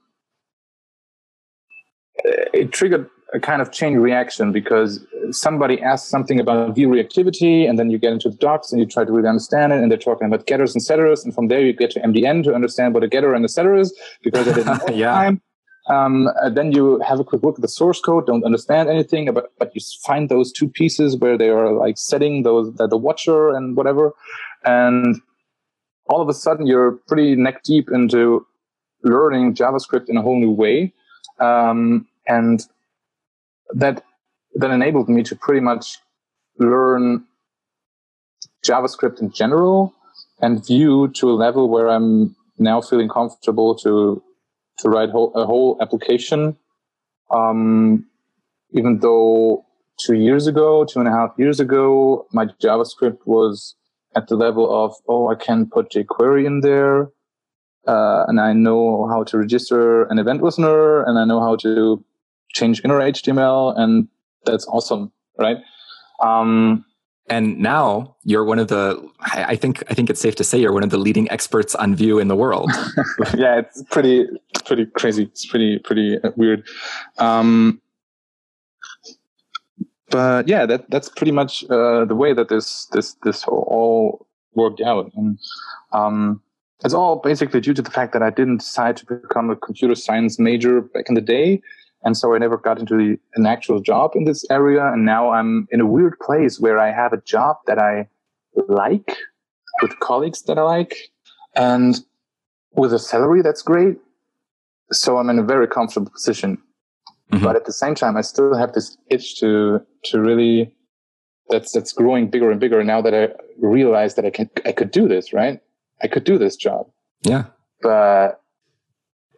D: it triggered a kind of chain reaction because somebody asks something about Vue reactivity and then you get into the docs and you try to really understand it and they're talking about getters and setters and from there you get to MDN to understand what a getter and a setter is because I didn't yeah. time. Um, then you have a quick look at the source code, don't understand anything, but, but you find those two pieces where they are like setting those, the, the watcher and whatever. And all of a sudden you're pretty neck deep into learning JavaScript in a whole new way. Um, and that, that enabled me to pretty much learn JavaScript in general and Vue to a level where I'm now feeling comfortable to, to write whole, a whole application. Um, even though two years ago, two and a half years ago, my JavaScript was at the level of, oh, I can put jQuery in there. Uh, and I know how to register an event listener and I know how to change inner HTML. And that's awesome. Right. Um,
A: and now you're one of the, I think, I think it's safe to say you're one of the leading experts on Vue in the world.
D: yeah, it's pretty, pretty crazy. It's pretty, pretty weird. Um, but yeah, that that's pretty much uh, the way that this this this all worked out, and um, it's all basically due to the fact that I didn't decide to become a computer science major back in the day, and so I never got into the, an actual job in this area, and now I'm in a weird place where I have a job that I like with colleagues that I like, and with a salary that's great. So I'm in a very comfortable position. Mm-hmm. But at the same time, I still have this itch to to really that's that's growing bigger and bigger now that I realize that I can I could do this, right? I could do this job.
A: Yeah.
D: But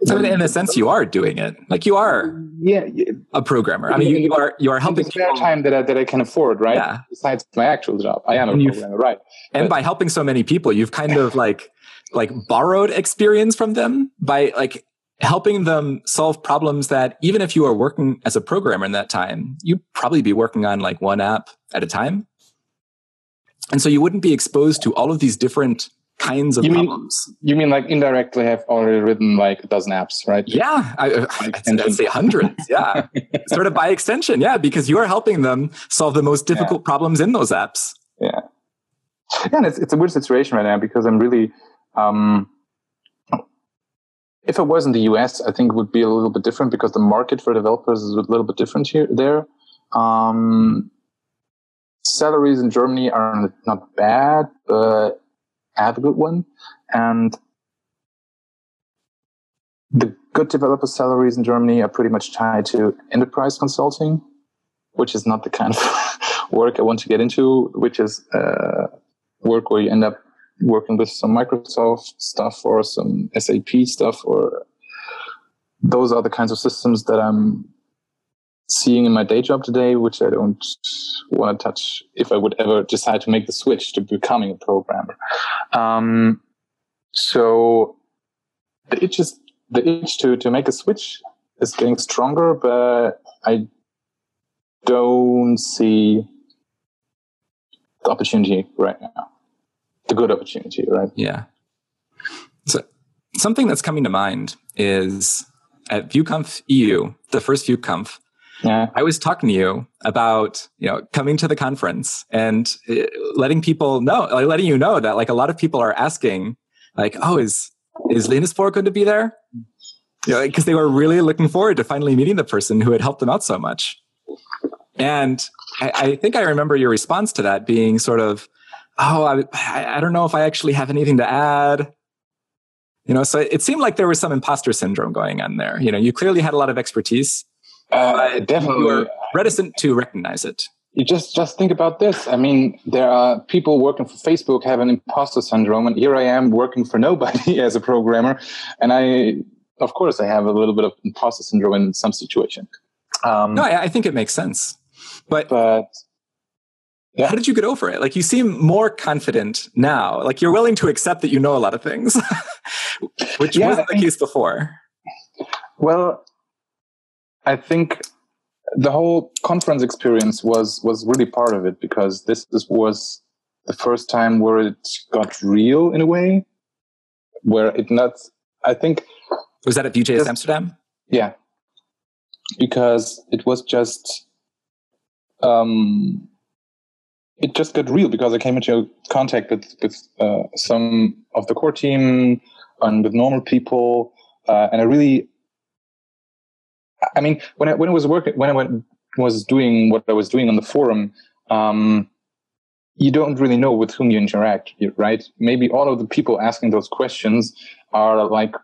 A: so in a sense, you are doing it. Like you are,
D: yeah,
A: a programmer. I mean, you, you are you are helping.
D: spare time that I, that I can afford, right?
A: Yeah.
D: Besides my actual job, I am a programmer, right?
A: And but, by helping so many people, you've kind of like like borrowed experience from them by like helping them solve problems that even if you are working as a programmer in that time, Vue'd probably be working on like one app at a time. And so you wouldn't be exposed to all of these different kinds of
D: you
A: problems.
D: You mean like indirectly have already written like a dozen apps, right?
A: Yeah, I, I'd, I'd say hundreds. Yeah, sort of by extension. Yeah, because you are helping them solve the most difficult yeah. problems in those apps.
D: Yeah, yeah, and it's it's a weird situation right now because I'm really um, if it was in the US, I think it would be a little bit different because the market for developers is a little bit different here there. Um, salaries in Germany are not bad, but I have a good one. And the good developer salaries in Germany are pretty much tied to enterprise consulting, which is not the kind of work I want to get into, which is uh, work where you end up working with some Microsoft stuff or some SAP stuff, or those are the kinds of systems that I'm seeing in my day job today, which I don't want to touch if I would ever decide to make the switch to becoming a programmer. Um, so the itch is the itch to to make a switch is getting stronger, but I don't see the opportunity right now. The good opportunity, right?
A: Yeah. So something that's coming to mind is at VueConf EU, the first VueConf,
D: Yeah.
A: I was talking to you about, you know, coming to the conference and uh, letting people know, like letting you know that like a lot of people are asking, like, oh, is is Linus Linusfor going to be there? You know, because they were really looking forward to finally meeting the person who had helped them out so much. And I, I think I remember your response to that being sort of, oh, I, I I don't know if I actually have anything to add. You know, so it seemed like there was some imposter syndrome going on there. You know, you clearly had a lot of expertise,
D: Uh, definitely.
A: you were reticent to recognize it.
D: you just just think about this. I mean, there are people working for Facebook have an imposter syndrome, and here I am working for nobody as a programmer, and I, of course, I have a little bit of imposter syndrome in some situation. Um,
A: No, I, I think it makes sense. But
D: but
A: how did you get over it? Like you seem more confident now. Like you're willing to accept that you know a lot of things, which
D: Yeah,
A: wasn't the case before.
D: Well, I think the whole conference experience was was really part of it because this this was the first time where it got real in a way, where it not. I think
A: Was that at
D: Yes.
A: Amsterdam?
D: yeah, because it was just um, it just got real because I came into contact with with uh, some of the core team and with normal people, uh, and I really, I mean, when I when I was working when I went, was doing what I was doing on the forum. Um, you don't really know with whom you interact, right? Maybe all of the people asking those questions are like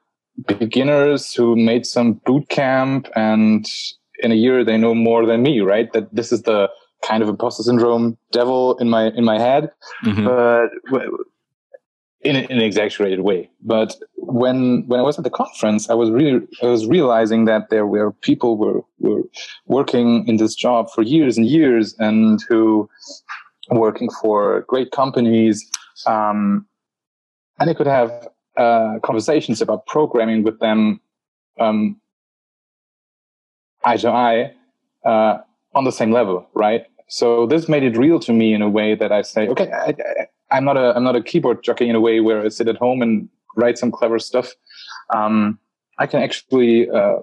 D: beginners who made some boot camp and in a year they know more than me right that this is the kind of imposter syndrome devil in my in my head
A: Mhm.
D: but in, in an exaggerated way but when when i was at the conference i was really i was realizing that there were people were were working in this job for years and years and who working for great companies um, and i could have uh, conversations about programming with them um, eye to eye uh, on the same level, right? So this made it real to me in a way that I say, okay, I, I, I'm not a I'm not a keyboard jockey in a way where I sit at home and write some clever stuff. Um, I can actually uh,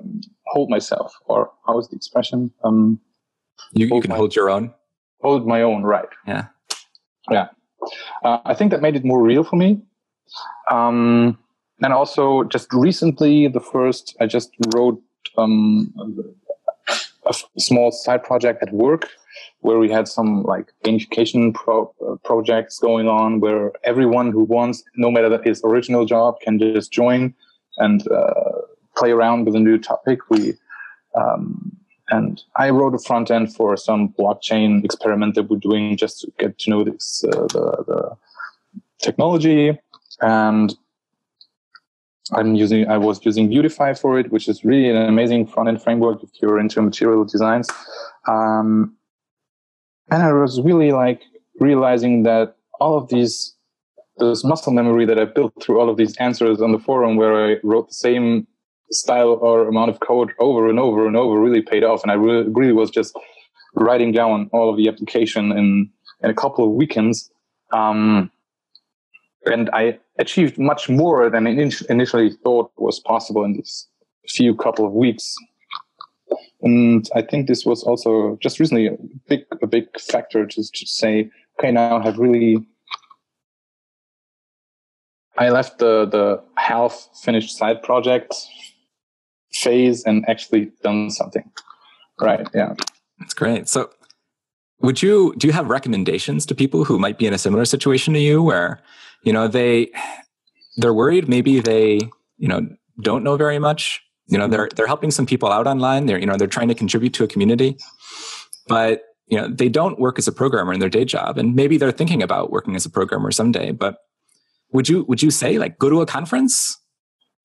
D: hold myself, or how is the expression? Um,
A: You, you can
D: my-
A: hold your own.
D: hold my own, right?
A: Yeah.
D: yeah. Uh, I think that made it more real for me. Um, and also, just recently, the first I just wrote um, a small side project at work where we had some like gamification pro- uh, projects going on where everyone who wants, no matter his original job, can just join and uh, play around with a new topic. We um, and I wrote a front end for some blockchain experiment that we're doing just to get to know this uh, the, the technology and I'm using I was using Vuetify for it, which is really an amazing front end framework if you're into material designs. Um, and I was really like realizing that all of these this muscle memory that I built through all of these answers on the forum where I wrote the same style or amount of code over and over and over really paid off. And I really, really was just writing down all of the application in, in a couple of weekends. Um, and I achieved much more than I initially thought was possible in these few couple of weeks. And I think this was also just recently a big, a big factor to, to say, okay, now I have really I left the the half finished side project phase and actually done something. Right. Yeah.
A: That's great. So, would you do you have recommendations to people who might be in a similar situation to you, where you know they they're worried, maybe they you know don't know very much. You know, they're they're helping some people out online. They're you know they're trying to contribute to a community, but you know they don't work as a programmer in their day job, and maybe they're thinking about working as a programmer someday. But would you would you say like go to a conference?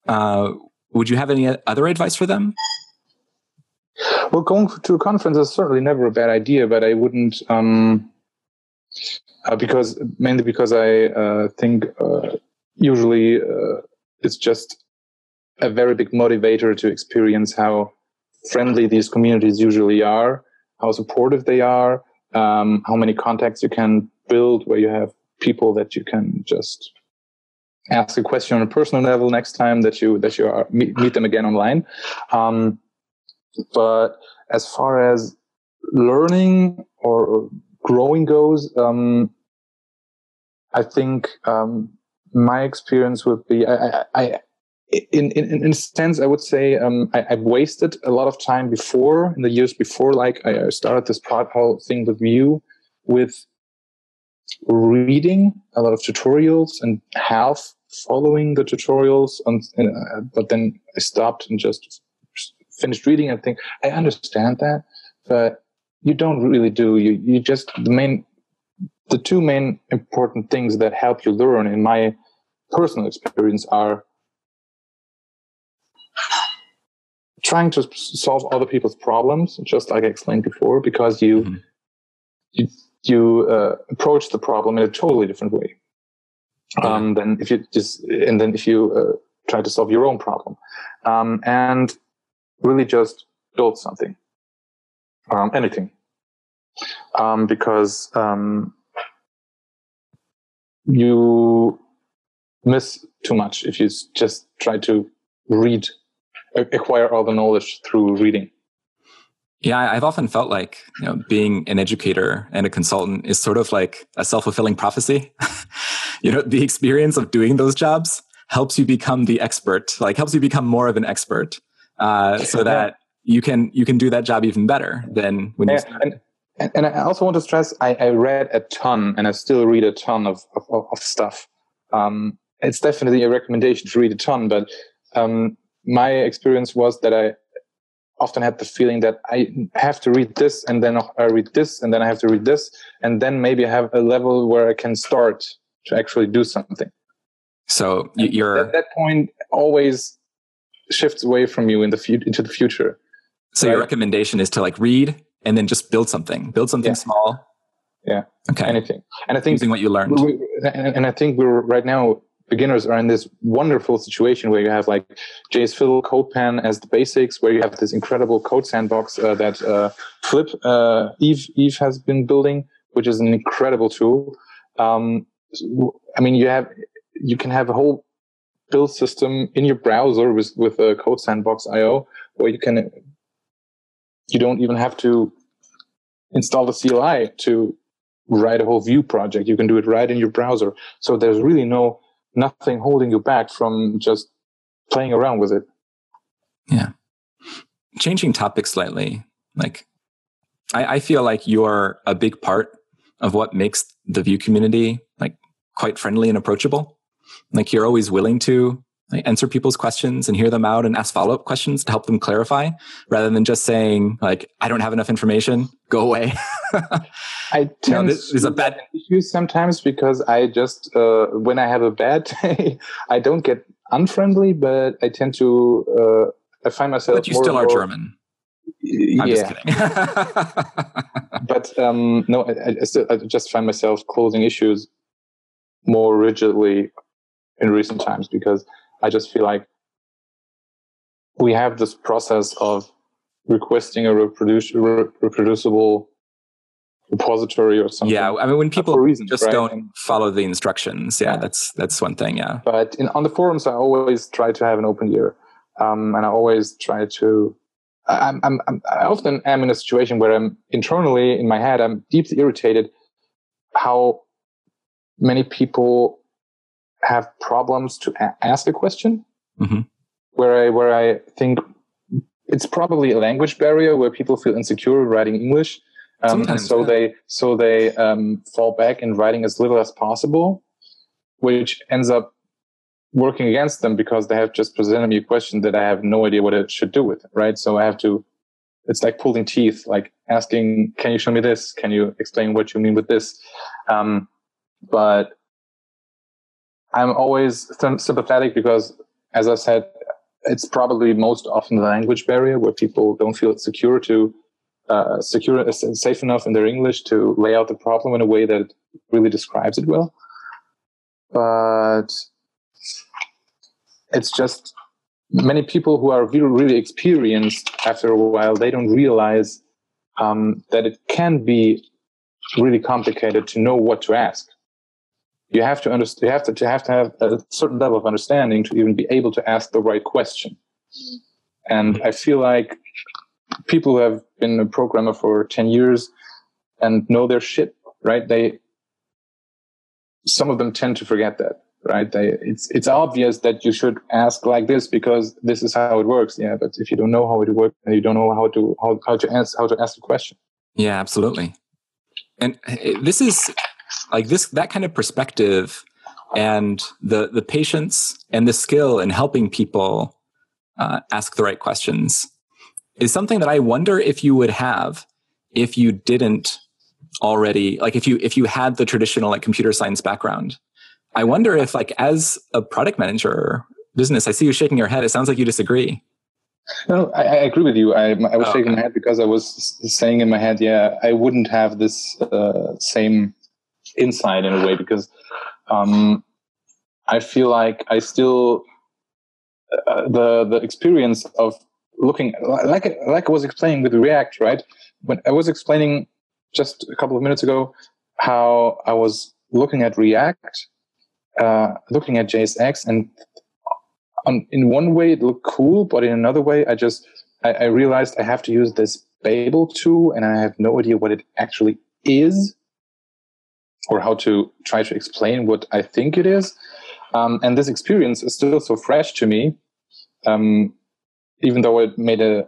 A: Uh, would you have any other advice for them?
D: Well, going to a conference is certainly never a bad idea, but I wouldn't, um, uh, because mainly because I uh, think uh, usually uh, it's just a very big motivator to experience how friendly these communities usually are, how supportive they are, um, how many contacts you can build where you have people that you can just ask a question on a personal level next time that you that you are, meet, meet them again online. Um, but as far as learning or growing goes, um, I think um, my experience would be I, I, I in, in in a sense I would say um, I, have wasted a lot of time before in the years before like I started this part whole thing with you with reading a lot of tutorials and half following the tutorials and, uh, but then I stopped and just finished reading and think I understand that but you don't really do you you just the main the two main important things that help you learn in my personal experience are trying to solve other people's problems, just like I explained before, because you mm-hmm. you you uh, approach the problem in a totally different way. Um, than if you just and then if you uh, try to solve your own problem, um, and really just build something, um, anything, um, because um, you miss too much if you just try to read, acquire all the knowledge through reading.
A: Yeah, I've often felt like you know, being an educator and a consultant is sort of like a self fulfilling prophecy. you know, the experience of doing those jobs helps you become the expert, like helps you become more of an expert, uh, so that you can you can do that job even better than when yeah, you.
D: And, and, I also want to stress, I, I, read a ton, and I still read a ton of of, of stuff. Um, it's definitely a recommendation to read a ton, but um, my experience was that I often had the feeling that I have to read this and then I read this and then I have to read this and then maybe I have a level where I can start to actually do something.
A: So you're
D: at that point always shifts away from you in the future into the future.
A: So right? your recommendation is to like read and then just build something, build something yeah. small.
D: Yeah.
A: Okay.
D: Anything. And I think
A: using what you learned.
D: We, and I think we're right now beginners are in this wonderful situation where you have like JSFiddle CodePen as the basics, where you have this incredible code sandbox uh, that uh, Flip uh, Eve Eve has been building, which is an incredible tool. Um, I mean, you have you can have a whole build system in your browser with with a Code Sandbox IO, where you can you don't even have to install the CLI to write a whole Vue project. You can do it right in your browser. So there's really no nothing holding you back from just playing around with it.
A: Yeah. Changing topics slightly, like I, I feel like you're a big part of what makes the Vue community like quite friendly and approachable. Like you're always willing to answer people's questions and hear them out and ask follow up questions to help them clarify rather than just saying like, I don't have enough information, go away.
D: I tend you know, this is a bad issue sometimes because I just, uh, when I have a bad day, I don't get unfriendly, but I tend to, uh, I find myself.
A: But you still are German.
D: I'm yeah. but um, no, I, I, still, I just find myself closing issues more rigidly in recent times because I just feel like we have this process of requesting a reproduce, reproducible repository or something.
A: Yeah, I mean, when people reasons, just right? don't follow the instructions, yeah, yeah, that's that's one thing. Yeah,
D: but in, on the forums, I always try to have an open ear, um, and I always try to. I'm, I'm, I'm, I often am in a situation where I'm internally in my head, I'm deeply irritated how many people have problems to a- ask a question. Mm-hmm. Where I where I think it's probably a language barrier where people feel insecure writing English, um, and so yeah. they so they um, fall back in writing as little as possible, which ends up working against them because they have just presented me a question that I have no idea what it should do with, right? So I have to, it's like pulling teeth, like asking, can you show me this? Can you explain what you mean with this? Um, but I'm always sympathetic because, as I said, it's probably most often the language barrier where people don't feel secure to uh, secure, uh, safe enough in their English to lay out the problem in a way that really describes it well. But it's just many people who are really, really experienced after a while, they don't realize um, that it can be really complicated to know what to ask. You have to understand. You have to, to have to have a certain level of understanding to even be able to ask the right question. And I feel like people who have been a programmer for 10 years and know their shit, right? They, some of them tend to forget that, right? They, it's, it's obvious that you should ask like this because this is how it works. Yeah. But if you don't know how it works and you don't know how to, how, how to answer, how to ask the question.
A: Yeah, absolutely. And eh, this is like this, that kind of perspective and the, the patience and the skill in helping people uh, ask the right questions is something that I wonder if you would have if you didn't already like if you if you had the traditional like computer science background. I wonder if like as a product manager business, I see you shaking your head. It sounds like you disagree.
D: No, I, I agree with you. I, I was oh, shaking okay. my head because I was saying in my head, yeah, I wouldn't have this uh, same insight in a way because um, I feel like I still uh, the the experience of looking like like I was explaining with React, right? When I was explaining just a couple of minutes ago how I was looking at React, uh, looking at JSX, and on, in one way it looked cool, but in another way, I just I, I realized I have to use this Babel tool, and I have no idea what it actually is, or how to try to explain what I think it is. Um, and this experience is still so fresh to me. Um, even though it made a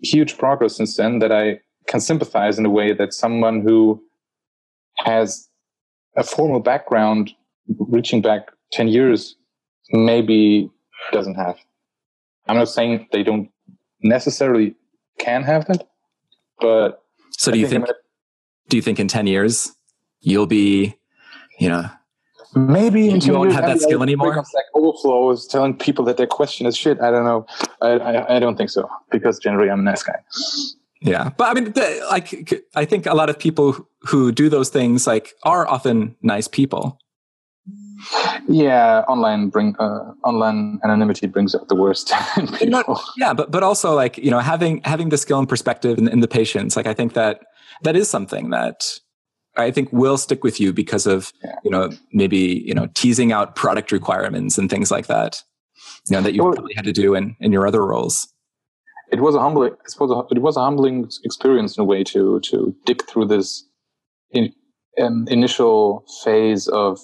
D: huge progress since then, that I can sympathize in a way that someone who has a formal background reaching back 10 years maybe doesn't have. I'm not saying they don't necessarily can have that, but
A: so do I you think, think do you think in 10 years you'll be, you know,
D: Maybe
A: you won't have that skill anymore.
D: Stack Overflow is telling people that their question is shit. I don't know. I, I, I don't think so because generally I'm a nice guy.
A: Yeah, but I mean, the, like I think a lot of people who do those things like are often nice people.
D: Yeah, online bring uh, online anonymity brings out the worst people. Not,
A: yeah, but but also like you know having having the skill and perspective and, and the patience. Like I think that that is something that I think will stick with you because of yeah. you know maybe you know teasing out product requirements and things like that. You know that you well, probably had to do in in your other roles.
D: It was a humbling. Was a, it was a humbling experience in a way to to dig through this in, um, initial phase of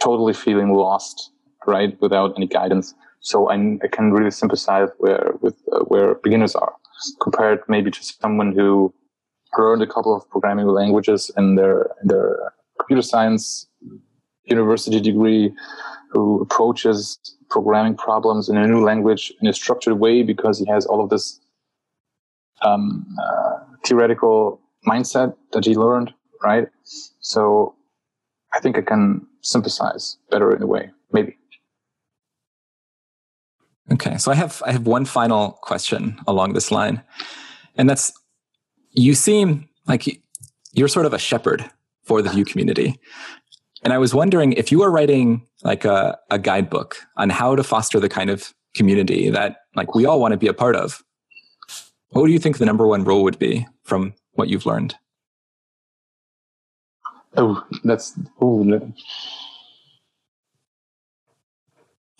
D: totally feeling lost, right, without any guidance. So I, I can really sympathize where with uh, where beginners are compared maybe to someone who learned a couple of programming languages in their in their computer science university degree who approaches programming problems in a new language in a structured way because he has all of this um, uh, theoretical mindset that he learned, right? So I think I can sympathize better in a way, maybe.
A: Okay, so I have I have one final question along this line, and that's you seem like you're sort of a shepherd for the Vue community. And I was wondering if you were writing like a, a guidebook on how to foster the kind of community that like we all want to be a part of, what do you think the number one rule would be from what you've learned?
D: Oh, that's oh, no.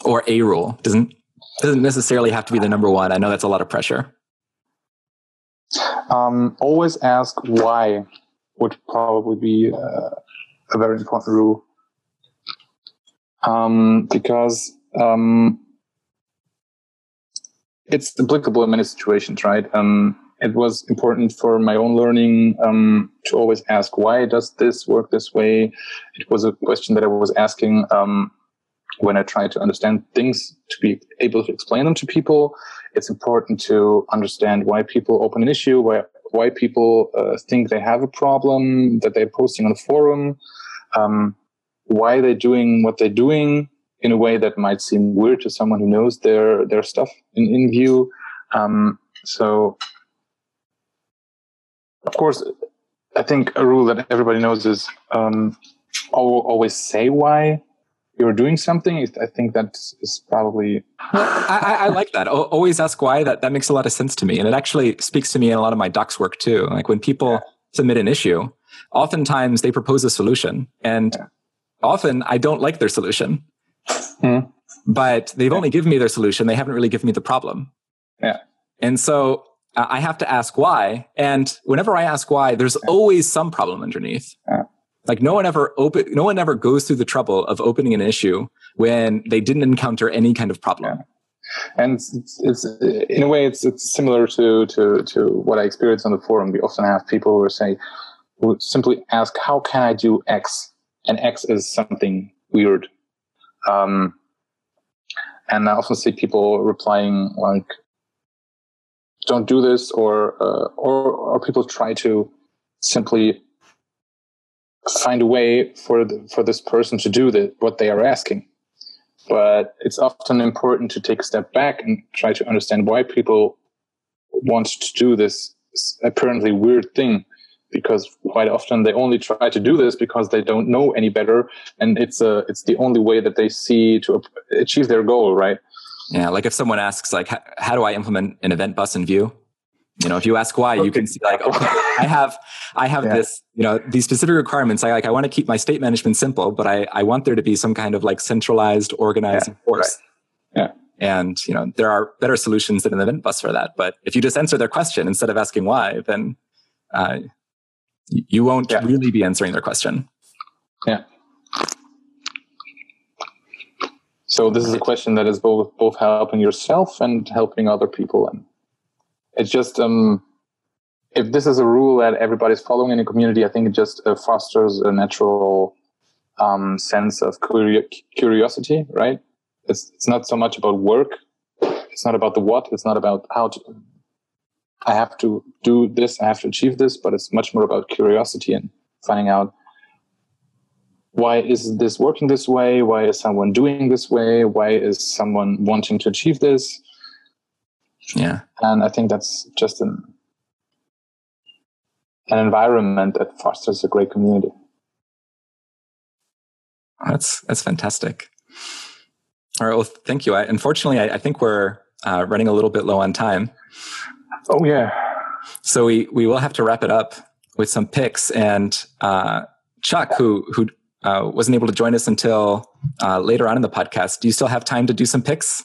A: or a rule doesn't doesn't necessarily have to be the number one. I know that's a lot of pressure.
D: Um, always ask why would probably be uh, a very important rule. Um, because um, it's applicable in many situations, right? Um, it was important for my own learning um, to always ask why does this work this way. It was a question that I was asking um, when I try to understand things to be able to explain them to people. It's important to understand why people open an issue, why why people uh, think they have a problem that they're posting on a forum, um, why they're doing what they're doing in a way that might seem weird to someone who knows their their stuff in, in Vue. Um, so, of course, I think a rule that everybody knows is um, always say why you're doing something. I think that is probably.
A: I, I, like that. always ask why. That that makes a lot of sense to me, and it actually speaks to me in a lot of my docs work too. Like when people yeah. submit an issue, oftentimes they propose a solution, and yeah. often I don't like their solution. Hmm. But they've yeah. only given me their solution. They haven't really given me the problem.
D: Yeah.
A: And so uh, I have to ask why. And whenever I ask why, there's always some problem underneath. Like no one ever open, no one ever goes through the trouble of opening an issue when they didn't encounter any kind of problem.
D: Yeah. And it's, it's, in a way, it's, it's similar to, to, to what I experienced on the forum. We often have people who say, who simply ask, how can I do X? And X is something weird. Um, and I often see people replying like, don't do this or, uh, or, or people try to simply find a way for the, for this person to do the, what they are asking. But it's often important to take a step back and try to understand why people want to do this apparently weird thing. Because quite often they only try to do this because they don't know any better, and it's a it's the only way that they see to achieve their goal, right?
A: Yeah, like if someone asks, like, how do I implement an event bus in Vue? You know if you ask why you can see like okay i have i have yeah. this you know these specific requirements i like i want to keep my state management simple but i i want there to be some kind of like centralized organized
D: yeah.
A: force
D: right.
A: yeah and you know there are better solutions than an event bus for that but if you just answer their question instead of asking why then uh, you won't yeah. really be answering their question
D: yeah so this is a question that is both both helping yourself and helping other people and it's just um, if this is a rule that everybody's following in a community, I think it just uh, fosters a natural um, sense of curiosity, right? It's it's not so much about work. It's not about the what. It's not about how to. I have to do this. I have to achieve this. But it's much more about curiosity and finding out why is this working this way? Why is someone doing this way? Why is someone wanting to achieve this?
A: Yeah.
D: And I think that's just an, an environment that fosters a great community.
A: That's that's fantastic. All right. Well, thank you. I, unfortunately, I, I think we're uh, running a little bit low on time.
D: Oh yeah.
A: So we we will have to wrap it up with some picks. And uh, Chuck, who who uh, wasn't able to join us until uh, later on in the podcast, do you still have time to do some picks?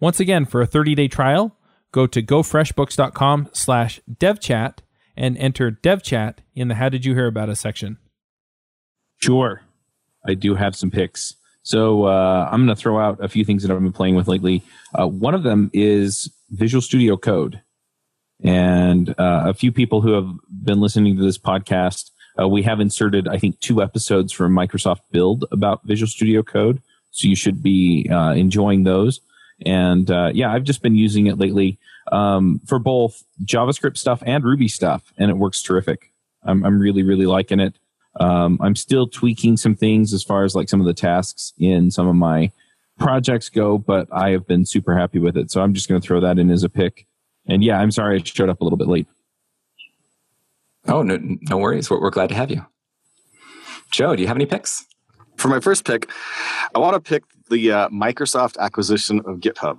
E: Once again, for a 30-day trial, go to gofreshbooks.com slash devchat and enter devchat in the how did you hear about us section.
F: Sure. I do have some picks. So uh, I'm going to throw out a few things that I've been playing with lately. Uh, one of them is Visual Studio Code. And uh, a few people who have been listening to this podcast, uh, we have inserted, I think, two episodes from Microsoft Build about Visual Studio Code. So you should be uh, enjoying those. And uh, yeah, I've just been using it lately um, for both JavaScript stuff and Ruby stuff, and it works terrific. I'm, I'm really, really liking it. Um, I'm still tweaking some things as far as like some of the tasks in some of my projects go, but I have been super happy with it. So I'm just going to throw that in as a pick. And yeah, I'm sorry I showed up a little bit late.
A: Oh, no, no worries. We're, we're glad to have you. Joe, do you have any picks?
C: For my first pick, I want to pick the uh, Microsoft acquisition of GitHub.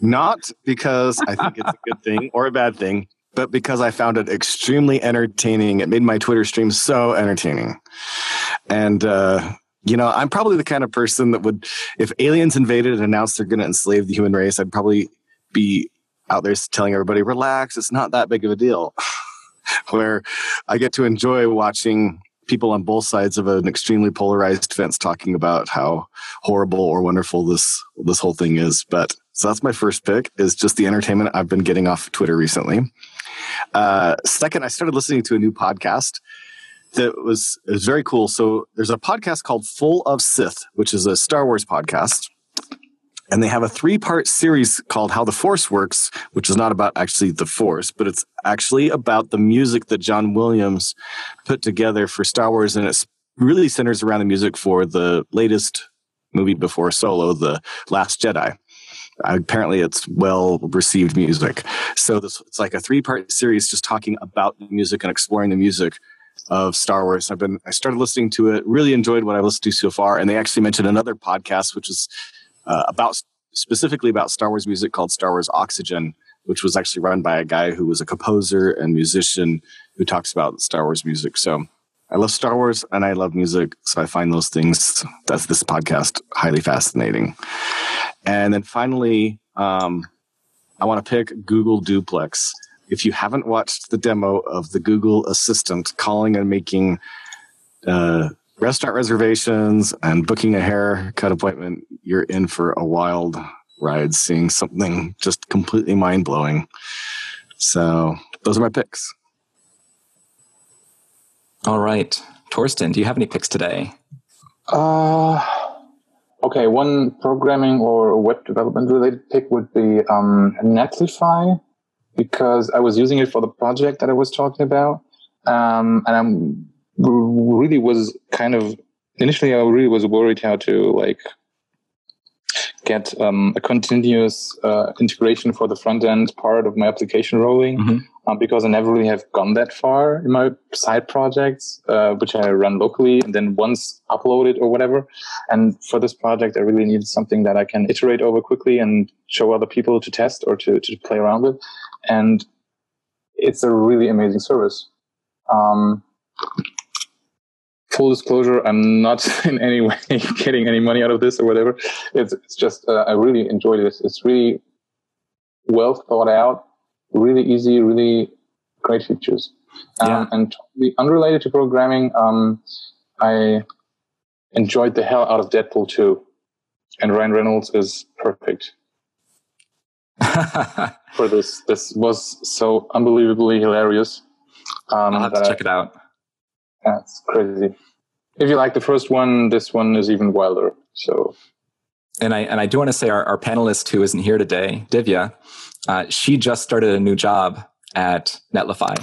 C: Not because I think it's a good thing or a bad thing, but because I found it extremely entertaining. It made my Twitter stream so entertaining. And, uh, you know, I'm probably the kind of person that would, if aliens invaded and announced they're going to enslave the human race, I'd probably be out there telling everybody, relax, it's not that big of a deal. Where I get to enjoy watching people on both sides of an extremely polarized fence talking about how horrible or wonderful this this whole thing is. But so that's my first pick is just the entertainment I've been getting off Twitter recently. Uh, second, I started listening to a new podcast that was it was very cool. So there's a podcast called Full of Sith, which is a Star Wars podcast. And they have a three part series called How the Force Works, which is not about actually the Force, but it's actually about the music that John Williams put together for Star Wars. And it really centers around the music for the latest movie before Solo, The Last Jedi. apparently, it's well received music. So this, it's like a three part series just talking about the music and exploring the music of Star Wars. I've been I started listening to it, really enjoyed what I've listened to so far, and they actually mentioned another podcast which is uh, about specifically about Star Wars music called Star Wars Oxygen, which was actually run by a guy who was a composer and musician who talks about Star Wars music. So I love Star Wars and I love music, so I find those things that's this podcast highly fascinating. And then finally, um, I want to pick Google Duplex if you haven't watched the demo of the Google Assistant calling and making uh, restaurant reservations and booking a haircut appointment, you're in for a wild ride seeing something just completely mind blowing. So, those are my picks.
A: All right. Thorsten, do you have any picks today?
D: Uh, okay, one programming or web development related pick would be um, Netlify because I was using it for the project that I was talking about. Um, and I'm really was kind of initially I really was worried how to like get um, a continuous uh, integration for the front end part of my application rolling mm-hmm. uh, because I never really have gone that far in my side projects, uh, which I run locally and then once uploaded or whatever. And for this project, I really needed something that I can iterate over quickly and show other people to test or to, to play around with and it's a really amazing service. Um, full disclosure, I'm not in any way getting any money out of this or whatever. It's, it's just, uh, I really enjoyed it. It's really well thought out, really easy, really great features. Um, yeah. and totally unrelated to programming, um, I enjoyed the hell out of Deadpool 2. And Ryan Reynolds is perfect. for this. This was so unbelievably hilarious.
A: Um, I'll have to check it out.
D: That's crazy. If you like the first one, this one is even wilder. So,
A: and I and I do want to say our, our panelist who isn't here today, Divya, uh, she just started a new job at Netlify.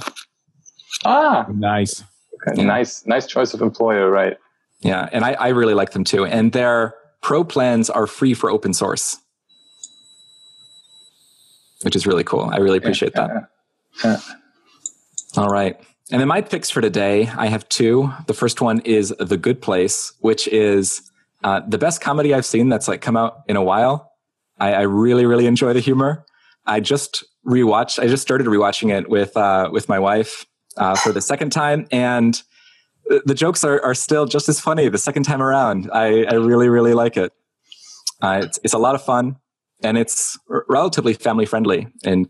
D: Ah,
F: nice,
D: okay. yeah. nice, nice choice of employer, right?
A: Yeah, and I, I really like them too. And their pro plans are free for open source which is really cool. I really appreciate that. Yeah. All right. And then my picks for today, I have two. The first one is The Good Place, which is uh, the best comedy I've seen that's like come out in a while. I, I really, really enjoy the humor. I just rewatched. I just started rewatching it with uh, with my wife uh, for the second time, and the jokes are, are still just as funny the second time around. I, I really, really like it. Uh, it's, it's a lot of fun and it's r- relatively family friendly. And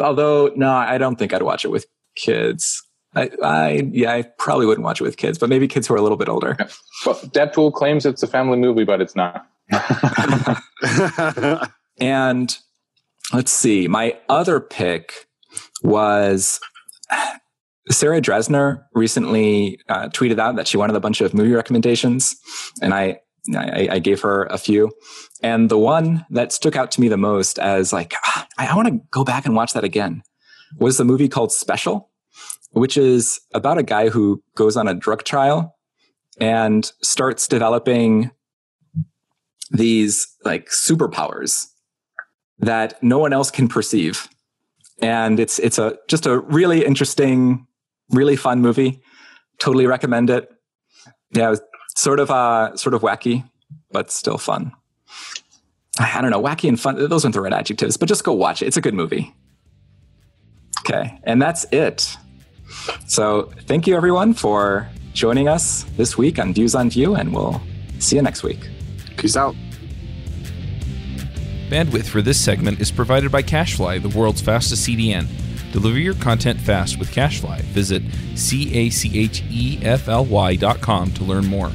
A: although no, I don't think I'd watch it with kids. I, I, yeah, I probably wouldn't watch it with kids, but maybe kids who are a little bit older.
D: Well, Deadpool claims it's a family movie, but it's not.
A: and let's see, my other pick was Sarah Drasner recently uh, tweeted out that she wanted a bunch of movie recommendations, and I I, I, gave her a few. And the one that stuck out to me the most as like, ah, I, I want to go back and watch that again was the movie called Special, which is about a guy who goes on a drug trial and starts developing these like superpowers that no one else can perceive. And it's it's a just a really interesting, really fun movie. Totally recommend it. Yeah, sort of uh sort of wacky, but still fun. I don't know, wacky and fun. Those aren't the right adjectives, but just go watch it. It's a good movie. Okay, and that's it. So thank you everyone for joining us this week on Views on Vue, and we'll see you next week.
C: Peace out.
E: Bandwidth for this segment is provided by CacheFly, the world's fastest CDN. Deliver your content fast with CacheFly. Visit C A C H E F L Y dot com to learn more.